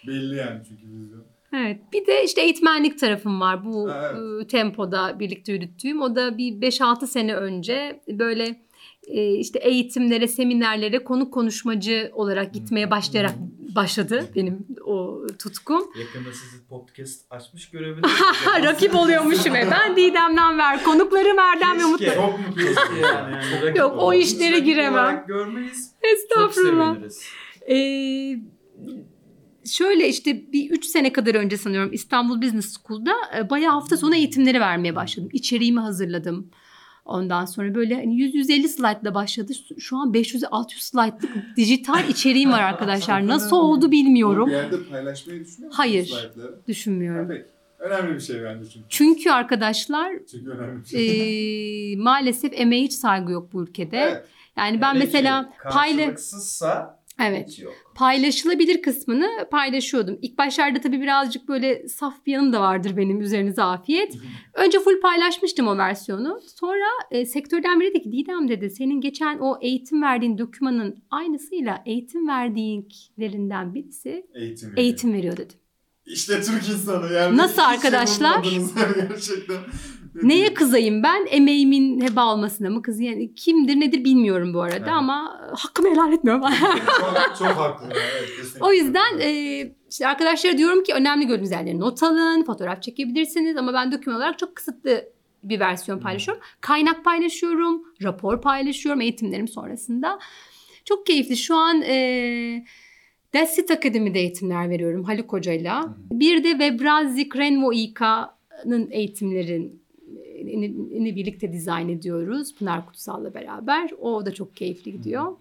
[SPEAKER 1] Belli yani çünkü vizyon.
[SPEAKER 3] Evet. Bir de işte eğitmenlik tarafım var bu
[SPEAKER 1] evet.
[SPEAKER 3] e, tempoda birlikte yürüttüğüm. O da bir 5-6 sene önce böyle e, işte eğitimlere, seminerlere konuk konuşmacı olarak gitmeye başlayarak başladı benim o tutkum.
[SPEAKER 2] Yakında sizi podcast açmış görebilirsiniz.
[SPEAKER 3] Rakip oluyormuşum e. Ben Didem'den ver. Konuklarım Erdem ve Mutlu.
[SPEAKER 2] Keşke.
[SPEAKER 1] Çok mutluyum.
[SPEAKER 2] Keşke yani.
[SPEAKER 3] Yok, o işlere giremem.
[SPEAKER 2] Görmeyiz. Çok
[SPEAKER 3] Estağfurullah.
[SPEAKER 2] seviniriz.
[SPEAKER 3] Ee, şöyle işte bir 3 sene kadar önce sanıyorum İstanbul Business School'da e, bayağı hafta sonu eğitimleri vermeye başladım. İçeriğimi hazırladım. Ondan sonra böyle hani 100-150 slaytla başladı. Şu an 500-600 slaytlık dijital içeriğim var arkadaşlar. Nasıl oldu bilmiyorum.
[SPEAKER 1] Bir yerde paylaşmayı düşünüyor musunuz
[SPEAKER 3] Hayır.
[SPEAKER 1] slaytları?
[SPEAKER 3] Düşünmüyorum.
[SPEAKER 1] peki. Önemli bir şey bence çünkü.
[SPEAKER 3] Çünkü arkadaşlar
[SPEAKER 1] Çünkü önemli bir şey.
[SPEAKER 3] e, maalesef emeğe hiç saygı yok bu ülkede.
[SPEAKER 1] Evet.
[SPEAKER 3] Yani ben
[SPEAKER 2] Hele
[SPEAKER 3] mesela payla
[SPEAKER 2] Karşılıksızsa
[SPEAKER 3] evet
[SPEAKER 2] hiç yok.
[SPEAKER 3] paylaşılabilir kısmını paylaşıyordum. İlk başlarda tabii birazcık böyle saf bir yanım da vardır benim üzerinize afiyet. Önce full paylaşmıştım o versiyonu. Sonra e, sektörden biri dedi ki Didem dedi senin geçen o eğitim verdiğin dokümanın aynısıyla eğitim verdiğinlerinden birisi
[SPEAKER 1] Eğitim.
[SPEAKER 3] eğitim veriyor dedi.
[SPEAKER 1] İşte Türk insanı yani.
[SPEAKER 3] Nasıl
[SPEAKER 1] Hiç
[SPEAKER 3] arkadaşlar?
[SPEAKER 1] yapmadınız gerçekten.
[SPEAKER 3] Neye kızayım ben? Emeğimin heba olmasına mı kızayım? Yani kimdir nedir bilmiyorum bu arada
[SPEAKER 1] Evet.
[SPEAKER 3] ama hakkımı helal etmiyorum.
[SPEAKER 1] çok, çok haklı. Evet, kesinlikle.
[SPEAKER 3] O yüzden e, işte arkadaşlara diyorum ki önemli gördüğünüz yerleri not alın, fotoğraf çekebilirsiniz ama ben doküman olarak çok kısıtlı bir versiyon paylaşıyorum. Kaynak paylaşıyorum, rapor paylaşıyorum eğitimlerim sonrasında. Çok keyifli. Şu an e, That's It Akademi'de eğitimler veriyorum Haluk Hoca'yla. Bir de Webrazi Krenvo İK'nın eğitimlerini birlikte dizayn ediyoruz. Pınar Kutsal'la beraber. O da çok keyifli gidiyor.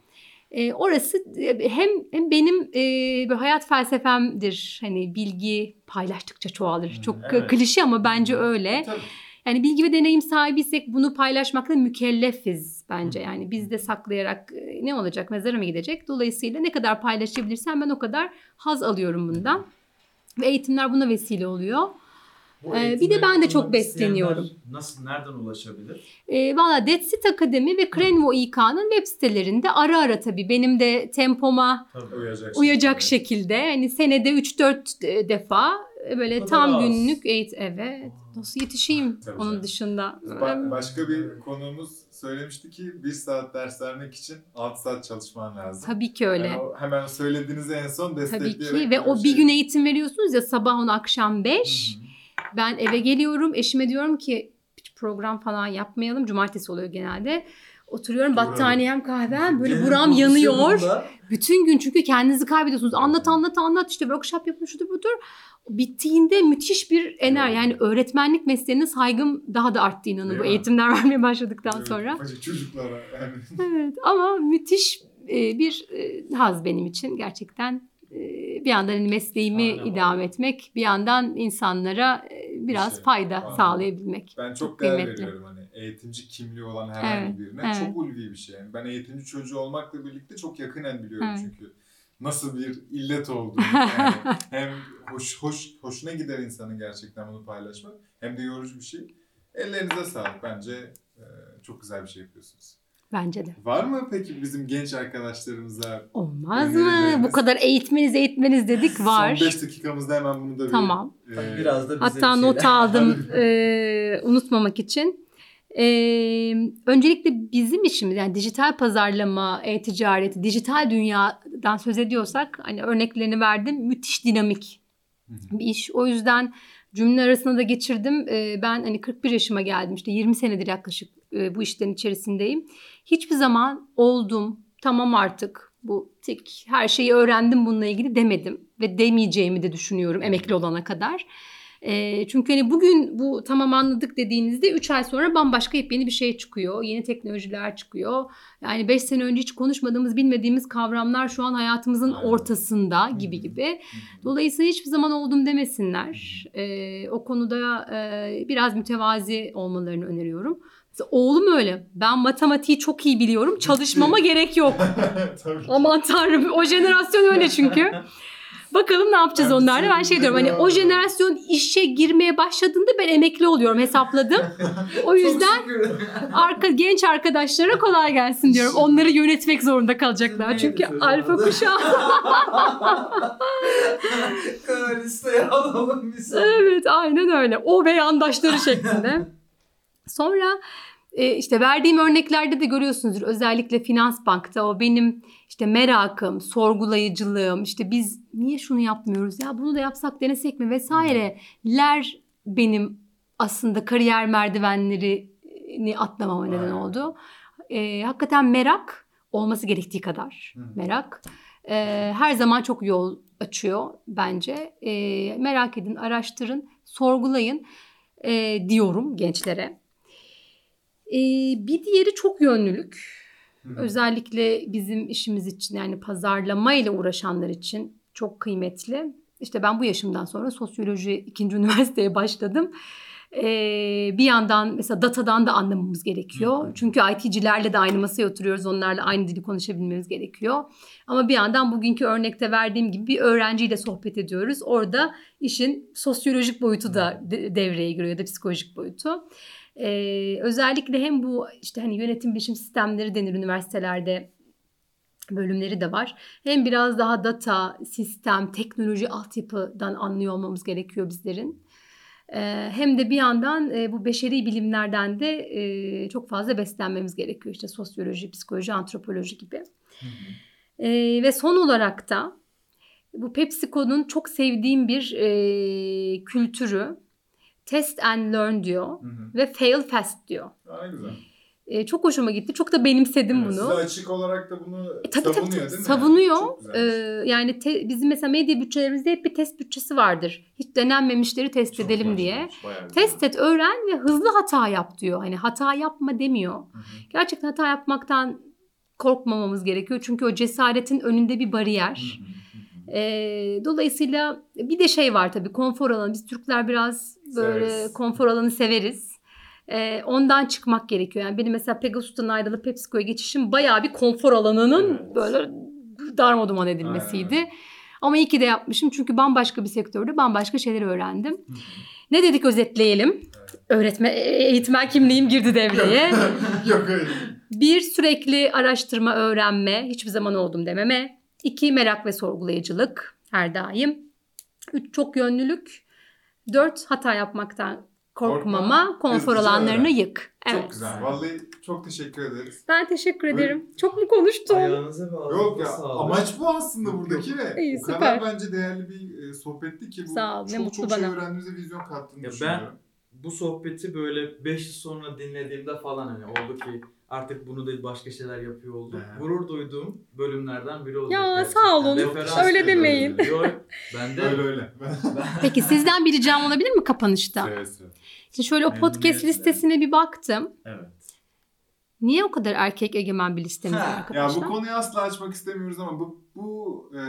[SPEAKER 3] E, orası e, hem hem benim e, bir hayat felsefemdir. Hani bilgi paylaştıkça çoğalır. Çok
[SPEAKER 2] evet.
[SPEAKER 3] klişe ama bence öyle.
[SPEAKER 1] Tabii.
[SPEAKER 3] Yani bilgi ve deneyim sahibiysek bunu paylaşmakla mükellefiz bence. Yani biz de saklayarak e, ne olacak mezara mı gidecek? Dolayısıyla ne kadar paylaşabilirsem ben o kadar haz alıyorum bundan. Ve eğitimler buna vesile oluyor. Ee, bir de ben de çok besleniyorum.
[SPEAKER 2] Nasıl, nereden ulaşabilir?
[SPEAKER 3] E, Valla Detsit Akademi ve Krenvo İK'nın web sitelerinde ara ara tabii benim de tempoma
[SPEAKER 2] Tabii.
[SPEAKER 1] Uyacak,
[SPEAKER 3] uyacak
[SPEAKER 1] şekilde.
[SPEAKER 3] şekilde hani senede 3-4 defa e, böyle
[SPEAKER 2] kadar
[SPEAKER 3] tam
[SPEAKER 2] az.
[SPEAKER 3] günlük eğitim evet Nasıl yetişeyim
[SPEAKER 1] Tabii
[SPEAKER 3] onun
[SPEAKER 1] canım.
[SPEAKER 3] dışında?
[SPEAKER 1] Ba- başka bir konuğumuz söylemişti ki bir saat ders vermek için 6 saat çalışman lazım.
[SPEAKER 3] Tabii ki öyle.
[SPEAKER 1] Yani o hemen söylediğinizi en son
[SPEAKER 3] Tabii
[SPEAKER 1] destekleyerek.
[SPEAKER 3] ki ve o
[SPEAKER 1] şey-
[SPEAKER 3] bir gün eğitim veriyorsunuz ya sabah 10 akşam 5.
[SPEAKER 1] Hı hı.
[SPEAKER 3] Ben eve geliyorum eşime diyorum ki program falan yapmayalım. Cumartesi oluyor genelde. Oturuyorum
[SPEAKER 1] Buram.
[SPEAKER 3] battaniyem kahvem böyle
[SPEAKER 2] Genel
[SPEAKER 3] buram yanıyor. Bütün gün çünkü kendinizi kaybediyorsunuz. Anlat anlat anlat işte workshop yapın şudur budur. Bittiğinde müthiş bir ener yani öğretmenlik mesleğine saygım daha da arttı inanın
[SPEAKER 1] Değil
[SPEAKER 3] bu
[SPEAKER 1] mi?
[SPEAKER 3] eğitimler vermeye başladıktan
[SPEAKER 1] Evet,
[SPEAKER 3] sonra.
[SPEAKER 1] çocuklara yani.
[SPEAKER 3] Evet ama müthiş e, bir e, haz benim için gerçekten. E, Bir yandan hani mesleğimi
[SPEAKER 2] Şahane
[SPEAKER 3] idame etmek, bir yandan insanlara e, biraz
[SPEAKER 1] şey,
[SPEAKER 3] fayda
[SPEAKER 1] anladım.
[SPEAKER 3] sağlayabilmek.
[SPEAKER 1] Ben çok,
[SPEAKER 3] Çok
[SPEAKER 1] değer
[SPEAKER 3] kıymetli.
[SPEAKER 1] veriyorum hani eğitimci kimliği olan herhangi
[SPEAKER 3] Evet,
[SPEAKER 1] birine.
[SPEAKER 3] evet.
[SPEAKER 1] Çok ulvi bir şey. Yani ben eğitimci çocuğu olmakla birlikte çok yakinen biliyorum
[SPEAKER 3] Evet.
[SPEAKER 1] çünkü. Nasıl bir illet olduğunu. Yani hem hoş, hoş hoşuna gider insanın gerçekten bunu paylaşmak hem de yorucu bir şey. Ellerinize sağlık. Bence e, çok güzel bir şey yapıyorsunuz.
[SPEAKER 3] Bence de.
[SPEAKER 1] Var mı peki bizim genç arkadaşlarımıza
[SPEAKER 3] Olmaz mı? Bu kadar eğitmeniz eğitmeniz dedik var.
[SPEAKER 1] son 5 dakikamızda hemen bunu da bir...
[SPEAKER 3] Tamam.
[SPEAKER 1] e,
[SPEAKER 2] biraz da bize
[SPEAKER 3] Hatta
[SPEAKER 2] bir
[SPEAKER 3] not aldım e, unutmamak için. E, öncelikle bizim işimiz yani dijital pazarlama, e-ticaret, dijital dünyadan söz ediyorsak hani örneklerini verdim. Müthiş dinamik bir iş. O yüzden cümle arasında da geçirdim. E, ben hani 41 yaşıma geldim işte 20 senedir yaklaşık e, bu işlerin içerisindeyim. Hiçbir zaman oldum tamam artık bu tek her şeyi öğrendim bununla ilgili demedim ve demeyeceğimi de düşünüyorum emekli olana kadar. E, çünkü hani bugün bu tamam anladık dediğinizde 3 ay sonra bambaşka yepyeni bir şey çıkıyor. Yeni teknolojiler çıkıyor. Yani 5 sene önce hiç konuşmadığımız, bilmediğimiz kavramlar şu an hayatımızın ortasında gibi gibi. Dolayısıyla hiçbir zaman oldum demesinler. Ee, o konuda e, biraz mütevazi olmalarını öneriyorum. Oğlum öyle. Ben matematiği çok iyi biliyorum. Çalışmama gerek yok. Aman tanrım o jenerasyon öyle çünkü. Bakalım ne yapacağız
[SPEAKER 1] Ben
[SPEAKER 3] onlarla. Ben şey diyorum hani o jenerasyon işe girmeye başladığında ben emekli oluyorum hesapladım. O yüzden arka genç arkadaşlara kolay gelsin diyorum. Onları yönetmek zorunda kalacaklar. Çünkü alfa kuşağı. Evet aynen öyle. O ve yandaşları şeklinde. Sonra e, işte verdiğim örneklerde de görüyorsunuzdur. Özellikle finans bankta o benim işte merakım, sorgulayıcılığım, işte biz niye şunu yapmıyoruz ya bunu da yapsak denesek mi vesaireler benim aslında kariyer merdivenlerini atlamama neden
[SPEAKER 1] Aynen.
[SPEAKER 3] oldu. E, hakikaten merak olması gerektiği kadar
[SPEAKER 1] Hı.
[SPEAKER 3] merak. E, her zaman çok yol açıyor bence. E, merak edin, araştırın, sorgulayın e, diyorum gençlere. E, bir diğeri çok yönlülük.
[SPEAKER 1] Hı.
[SPEAKER 3] Özellikle bizim işimiz için yani pazarlama ile uğraşanlar için çok kıymetli. İşte ben bu yaşımdan sonra sosyoloji ikinci üniversiteye başladım. Ee, bir yandan mesela datadan da anlamamız gerekiyor.
[SPEAKER 1] Hı.
[SPEAKER 3] Çünkü IT'cilerle de aynı masaya oturuyoruz. Onlarla aynı dili konuşabilmemiz gerekiyor. Ama bir yandan bugünkü örnekte verdiğim gibi bir öğrenciyle sohbet ediyoruz. Orada işin sosyolojik boyutu da de- devreye giriyor ya da psikolojik boyutu. Ee, özellikle hem bu işte hani yönetim bilişim sistemleri denir üniversitelerde bölümleri de var. Hem biraz daha data, sistem, teknoloji altyapıdan anlıyor olmamız gerekiyor bizlerin. Ee, hem de bir yandan e, bu beşeri bilimlerden de e, çok fazla beslenmemiz gerekiyor. İşte sosyoloji, psikoloji, antropoloji gibi.
[SPEAKER 1] Hı hı.
[SPEAKER 3] Ve son olarak da bu PepsiCo'nun çok sevdiğim bir kültürü test and learn diyor
[SPEAKER 1] Hı hı.
[SPEAKER 3] ve fail fast diyor.
[SPEAKER 1] Ne güzel.
[SPEAKER 3] E, çok hoşuma gitti. Çok da benimsedim
[SPEAKER 1] Evet,
[SPEAKER 3] bunu.
[SPEAKER 1] Size açık olarak da bunu
[SPEAKER 3] E, tabii,
[SPEAKER 1] savunuyor
[SPEAKER 3] tabii.
[SPEAKER 1] değil mi?
[SPEAKER 3] Savunuyor. Ee, yani te- bizim mesela medya bütçelerimizde hep bir test bütçesi vardır. Hiç denenmemişleri test
[SPEAKER 1] Çok
[SPEAKER 3] edelim diye.
[SPEAKER 1] güzel.
[SPEAKER 3] Test et, öğren ve hızlı hata yap diyor. Hani hata yapma demiyor.
[SPEAKER 1] Hı hı.
[SPEAKER 3] Gerçekten hata yapmaktan korkmamamız gerekiyor. Çünkü o cesaretin önünde bir bariyer.
[SPEAKER 1] Hı hı,
[SPEAKER 3] Ee, dolayısıyla bir de şey var tabii konfor alanı. Biz Türkler biraz böyle
[SPEAKER 1] Severiz.
[SPEAKER 3] konfor alanı severiz. Ee, ondan çıkmak gerekiyor. Yani benim mesela Pegasus'tan ayrılıp PepsiCo'ya geçişim bayağı bir konfor alanının
[SPEAKER 1] Evet.
[SPEAKER 3] böyle darmaduman edilmesiydi.
[SPEAKER 1] Aynen.
[SPEAKER 3] Ama iyi ki de yapmışım çünkü bambaşka bir sektörde bambaşka şeyleri öğrendim.
[SPEAKER 1] Hı hı.
[SPEAKER 3] Ne dedik özetleyelim? Öğretmen, eğitmen kimliğim girdi devreye.
[SPEAKER 1] Yok öyle.
[SPEAKER 3] Bir sürekli araştırma, öğrenme, hiçbir zaman oldum dememe. İki merak ve sorgulayıcılık her daim. Üç çok yönlülük. Dört hata yapmaktan Korkmama, konfor
[SPEAKER 1] hızlıca
[SPEAKER 3] alanlarını
[SPEAKER 1] öğren.
[SPEAKER 3] yık. Evet.
[SPEAKER 1] Çok güzel. Vallahi çok teşekkür ederiz.
[SPEAKER 3] Ben teşekkür ederim. Çok mu konuştum?
[SPEAKER 2] Ayağınıza ve
[SPEAKER 1] Yok ya
[SPEAKER 2] sağlık.
[SPEAKER 1] amaç bu aslında buradaki ve
[SPEAKER 3] İyi,
[SPEAKER 1] o kadar
[SPEAKER 3] süper.
[SPEAKER 1] bence değerli bir e, sohbetti ki bu
[SPEAKER 3] Sağ ol, ne
[SPEAKER 1] çok
[SPEAKER 3] mutlu
[SPEAKER 1] çok şey
[SPEAKER 3] bana.
[SPEAKER 1] öğrendiğimize vizyon kattığını
[SPEAKER 2] Ya ben-
[SPEAKER 1] düşünüyorum.
[SPEAKER 2] bu sohbeti böyle 5 yıl sonra dinlediğimde falan hani oldu ki artık bunu değil başka şeyler yapıyor oldum.
[SPEAKER 1] He.
[SPEAKER 2] Gurur duyduğum bölümlerden biri oldu.
[SPEAKER 3] Ya,
[SPEAKER 2] gerçekten.
[SPEAKER 3] sağ olun.
[SPEAKER 2] Referans
[SPEAKER 3] Öyle demeyin.
[SPEAKER 2] Yok, ben de
[SPEAKER 1] Öyle öyle.
[SPEAKER 3] Peki sizden bir ricam olabilir mi kapanışta?
[SPEAKER 1] Seve.
[SPEAKER 3] Şimdi şöyle o podcast listesine bir baktım.
[SPEAKER 2] evet.
[SPEAKER 3] Niye o kadar erkek egemen bir listemiz var
[SPEAKER 2] Ha,
[SPEAKER 1] Ya
[SPEAKER 3] arkadaşlar?
[SPEAKER 1] bu konuyu asla açmak istemiyoruz ama bu bu e,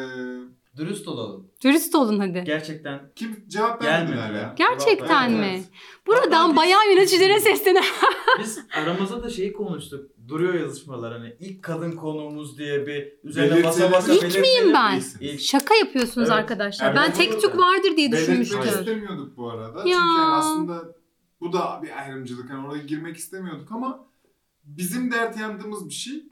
[SPEAKER 2] Dürüst olalım.
[SPEAKER 3] Dürüst olun hadi.
[SPEAKER 2] Gerçekten
[SPEAKER 1] kim cevap vermediler ya.
[SPEAKER 3] Gerçekten
[SPEAKER 2] Evet.
[SPEAKER 3] mi? Buradan
[SPEAKER 2] Hatta biz-
[SPEAKER 3] bayağı yöneticilere seslenen.
[SPEAKER 2] Biz aramızda da şeyi konuştuk. Duruyor yazışmalar hani ilk kadın konuğumuz diye bir üzerine basa basa
[SPEAKER 3] İlk
[SPEAKER 2] belirtelim.
[SPEAKER 3] miyim ben?
[SPEAKER 2] İlk.
[SPEAKER 3] Şaka yapıyorsunuz
[SPEAKER 2] Evet.
[SPEAKER 3] arkadaşlar.
[SPEAKER 1] Yani
[SPEAKER 3] ben
[SPEAKER 1] ben
[SPEAKER 3] tek
[SPEAKER 2] bunu-
[SPEAKER 3] tük vardır diye
[SPEAKER 1] Belirtmek
[SPEAKER 3] düşünmüştüm.
[SPEAKER 1] istemiyorduk bu arada.
[SPEAKER 3] Ya.
[SPEAKER 1] Çünkü yani aslında bu da bir ayrımcılık. Yani oraya girmek istemiyorduk ama bizim dert yandığımız bir şey.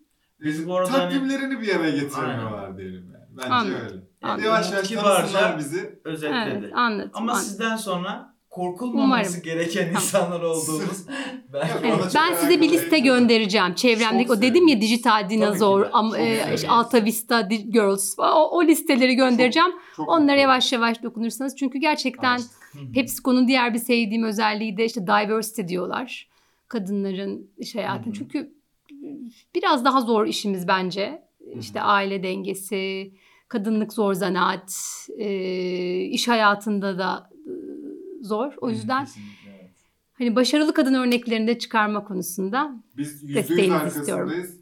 [SPEAKER 2] Biz
[SPEAKER 1] e,
[SPEAKER 2] bu arada hani-
[SPEAKER 1] takvimlerini bir araya getirmiyorlar diyelim yani. Bence
[SPEAKER 3] Anladım.
[SPEAKER 1] öyle.
[SPEAKER 3] Anladım.
[SPEAKER 1] Yavaş yavaş
[SPEAKER 2] Kibarca-
[SPEAKER 1] bizi.
[SPEAKER 2] Özetledi.
[SPEAKER 3] Evet anladım.
[SPEAKER 2] Ama
[SPEAKER 3] anladım.
[SPEAKER 2] sizden sonra korkulmaması
[SPEAKER 3] Umarım.
[SPEAKER 2] gereken
[SPEAKER 3] Tamam.
[SPEAKER 2] insanlar olduğumuz ben
[SPEAKER 3] Evet,
[SPEAKER 1] çok
[SPEAKER 3] ben size bir liste göndereceğim. Çevremdeki
[SPEAKER 1] Çok
[SPEAKER 3] o dedim ya dijital dinozor, am-
[SPEAKER 1] Çok
[SPEAKER 3] e,
[SPEAKER 1] sevindim.
[SPEAKER 3] işte Alta Vista Di- Girls o, o listeleri göndereceğim.
[SPEAKER 1] Çok
[SPEAKER 3] Onlara
[SPEAKER 1] mutlu
[SPEAKER 3] yavaş yavaş dokunursanız. Çünkü gerçekten. PepsiCo'nun diğer bir sevdiğim özelliği de işte diversity diyorlar. Kadınların iş hayatını. Çünkü biraz daha zor işimiz bence. İşte aile dengesi, kadınlık zor zanaat, e, iş hayatında da e, zor. O yüzden
[SPEAKER 2] Kesinlikle, evet.
[SPEAKER 3] hani başarılı kadın örneklerini de çıkarma konusunda
[SPEAKER 1] Biz yüzde yüz
[SPEAKER 3] Desteğinizi
[SPEAKER 1] arkasındayız.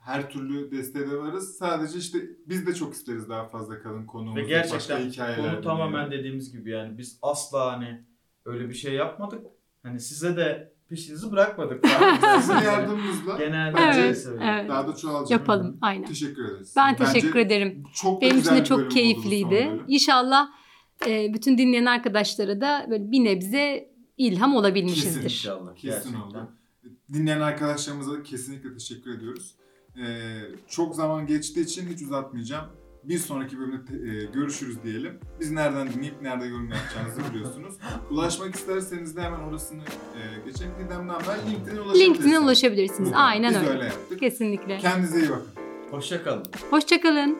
[SPEAKER 1] Her türlü desteğe de varız. Sadece işte biz de çok isteriz daha fazla kadın konuğumuz.
[SPEAKER 2] Ve gerçekten
[SPEAKER 1] hikayeler
[SPEAKER 2] konu tamamen dediğimiz gibi yani biz asla hani öyle bir şey yapmadık. Hani size de peşinizi bırakmadık.
[SPEAKER 1] Sizin yardımınızla
[SPEAKER 2] Genelde
[SPEAKER 1] Bence
[SPEAKER 3] Evet,
[SPEAKER 2] evet,
[SPEAKER 1] daha da çoğalacak.
[SPEAKER 3] yapalım. Aynen.
[SPEAKER 1] Teşekkür ederiz.
[SPEAKER 3] Ben
[SPEAKER 1] Bence
[SPEAKER 3] teşekkür ederim.
[SPEAKER 1] Çok
[SPEAKER 3] Benim için
[SPEAKER 1] güzel
[SPEAKER 3] de çok keyifliydi. İnşallah e, bütün dinleyen arkadaşlara da böyle bir nebze ilham olabilmişizdir.
[SPEAKER 2] İnşallah.
[SPEAKER 1] Kesin oldu. Dinleyen arkadaşlarımıza da kesinlikle teşekkür ediyoruz. Ee, çok zaman geçtiği için hiç uzatmayacağım. Bir sonraki bölümde te- e, görüşürüz diyelim. Biz nereden dinleyip nerede yorum yapacağınızı biliyorsunuz. Ulaşmak isterseniz de hemen orasını e, geçelim. Didem'den ben LinkedIn'e ulaşabilirsiniz.
[SPEAKER 3] LinkedIn'e ulaşabilirsiniz. Aynen
[SPEAKER 1] Biz
[SPEAKER 3] öyle.
[SPEAKER 1] öyle yaptık.
[SPEAKER 3] Kesinlikle.
[SPEAKER 1] Kendinize iyi bakın.
[SPEAKER 2] Hoşça kalın.
[SPEAKER 3] Hoşçakalın.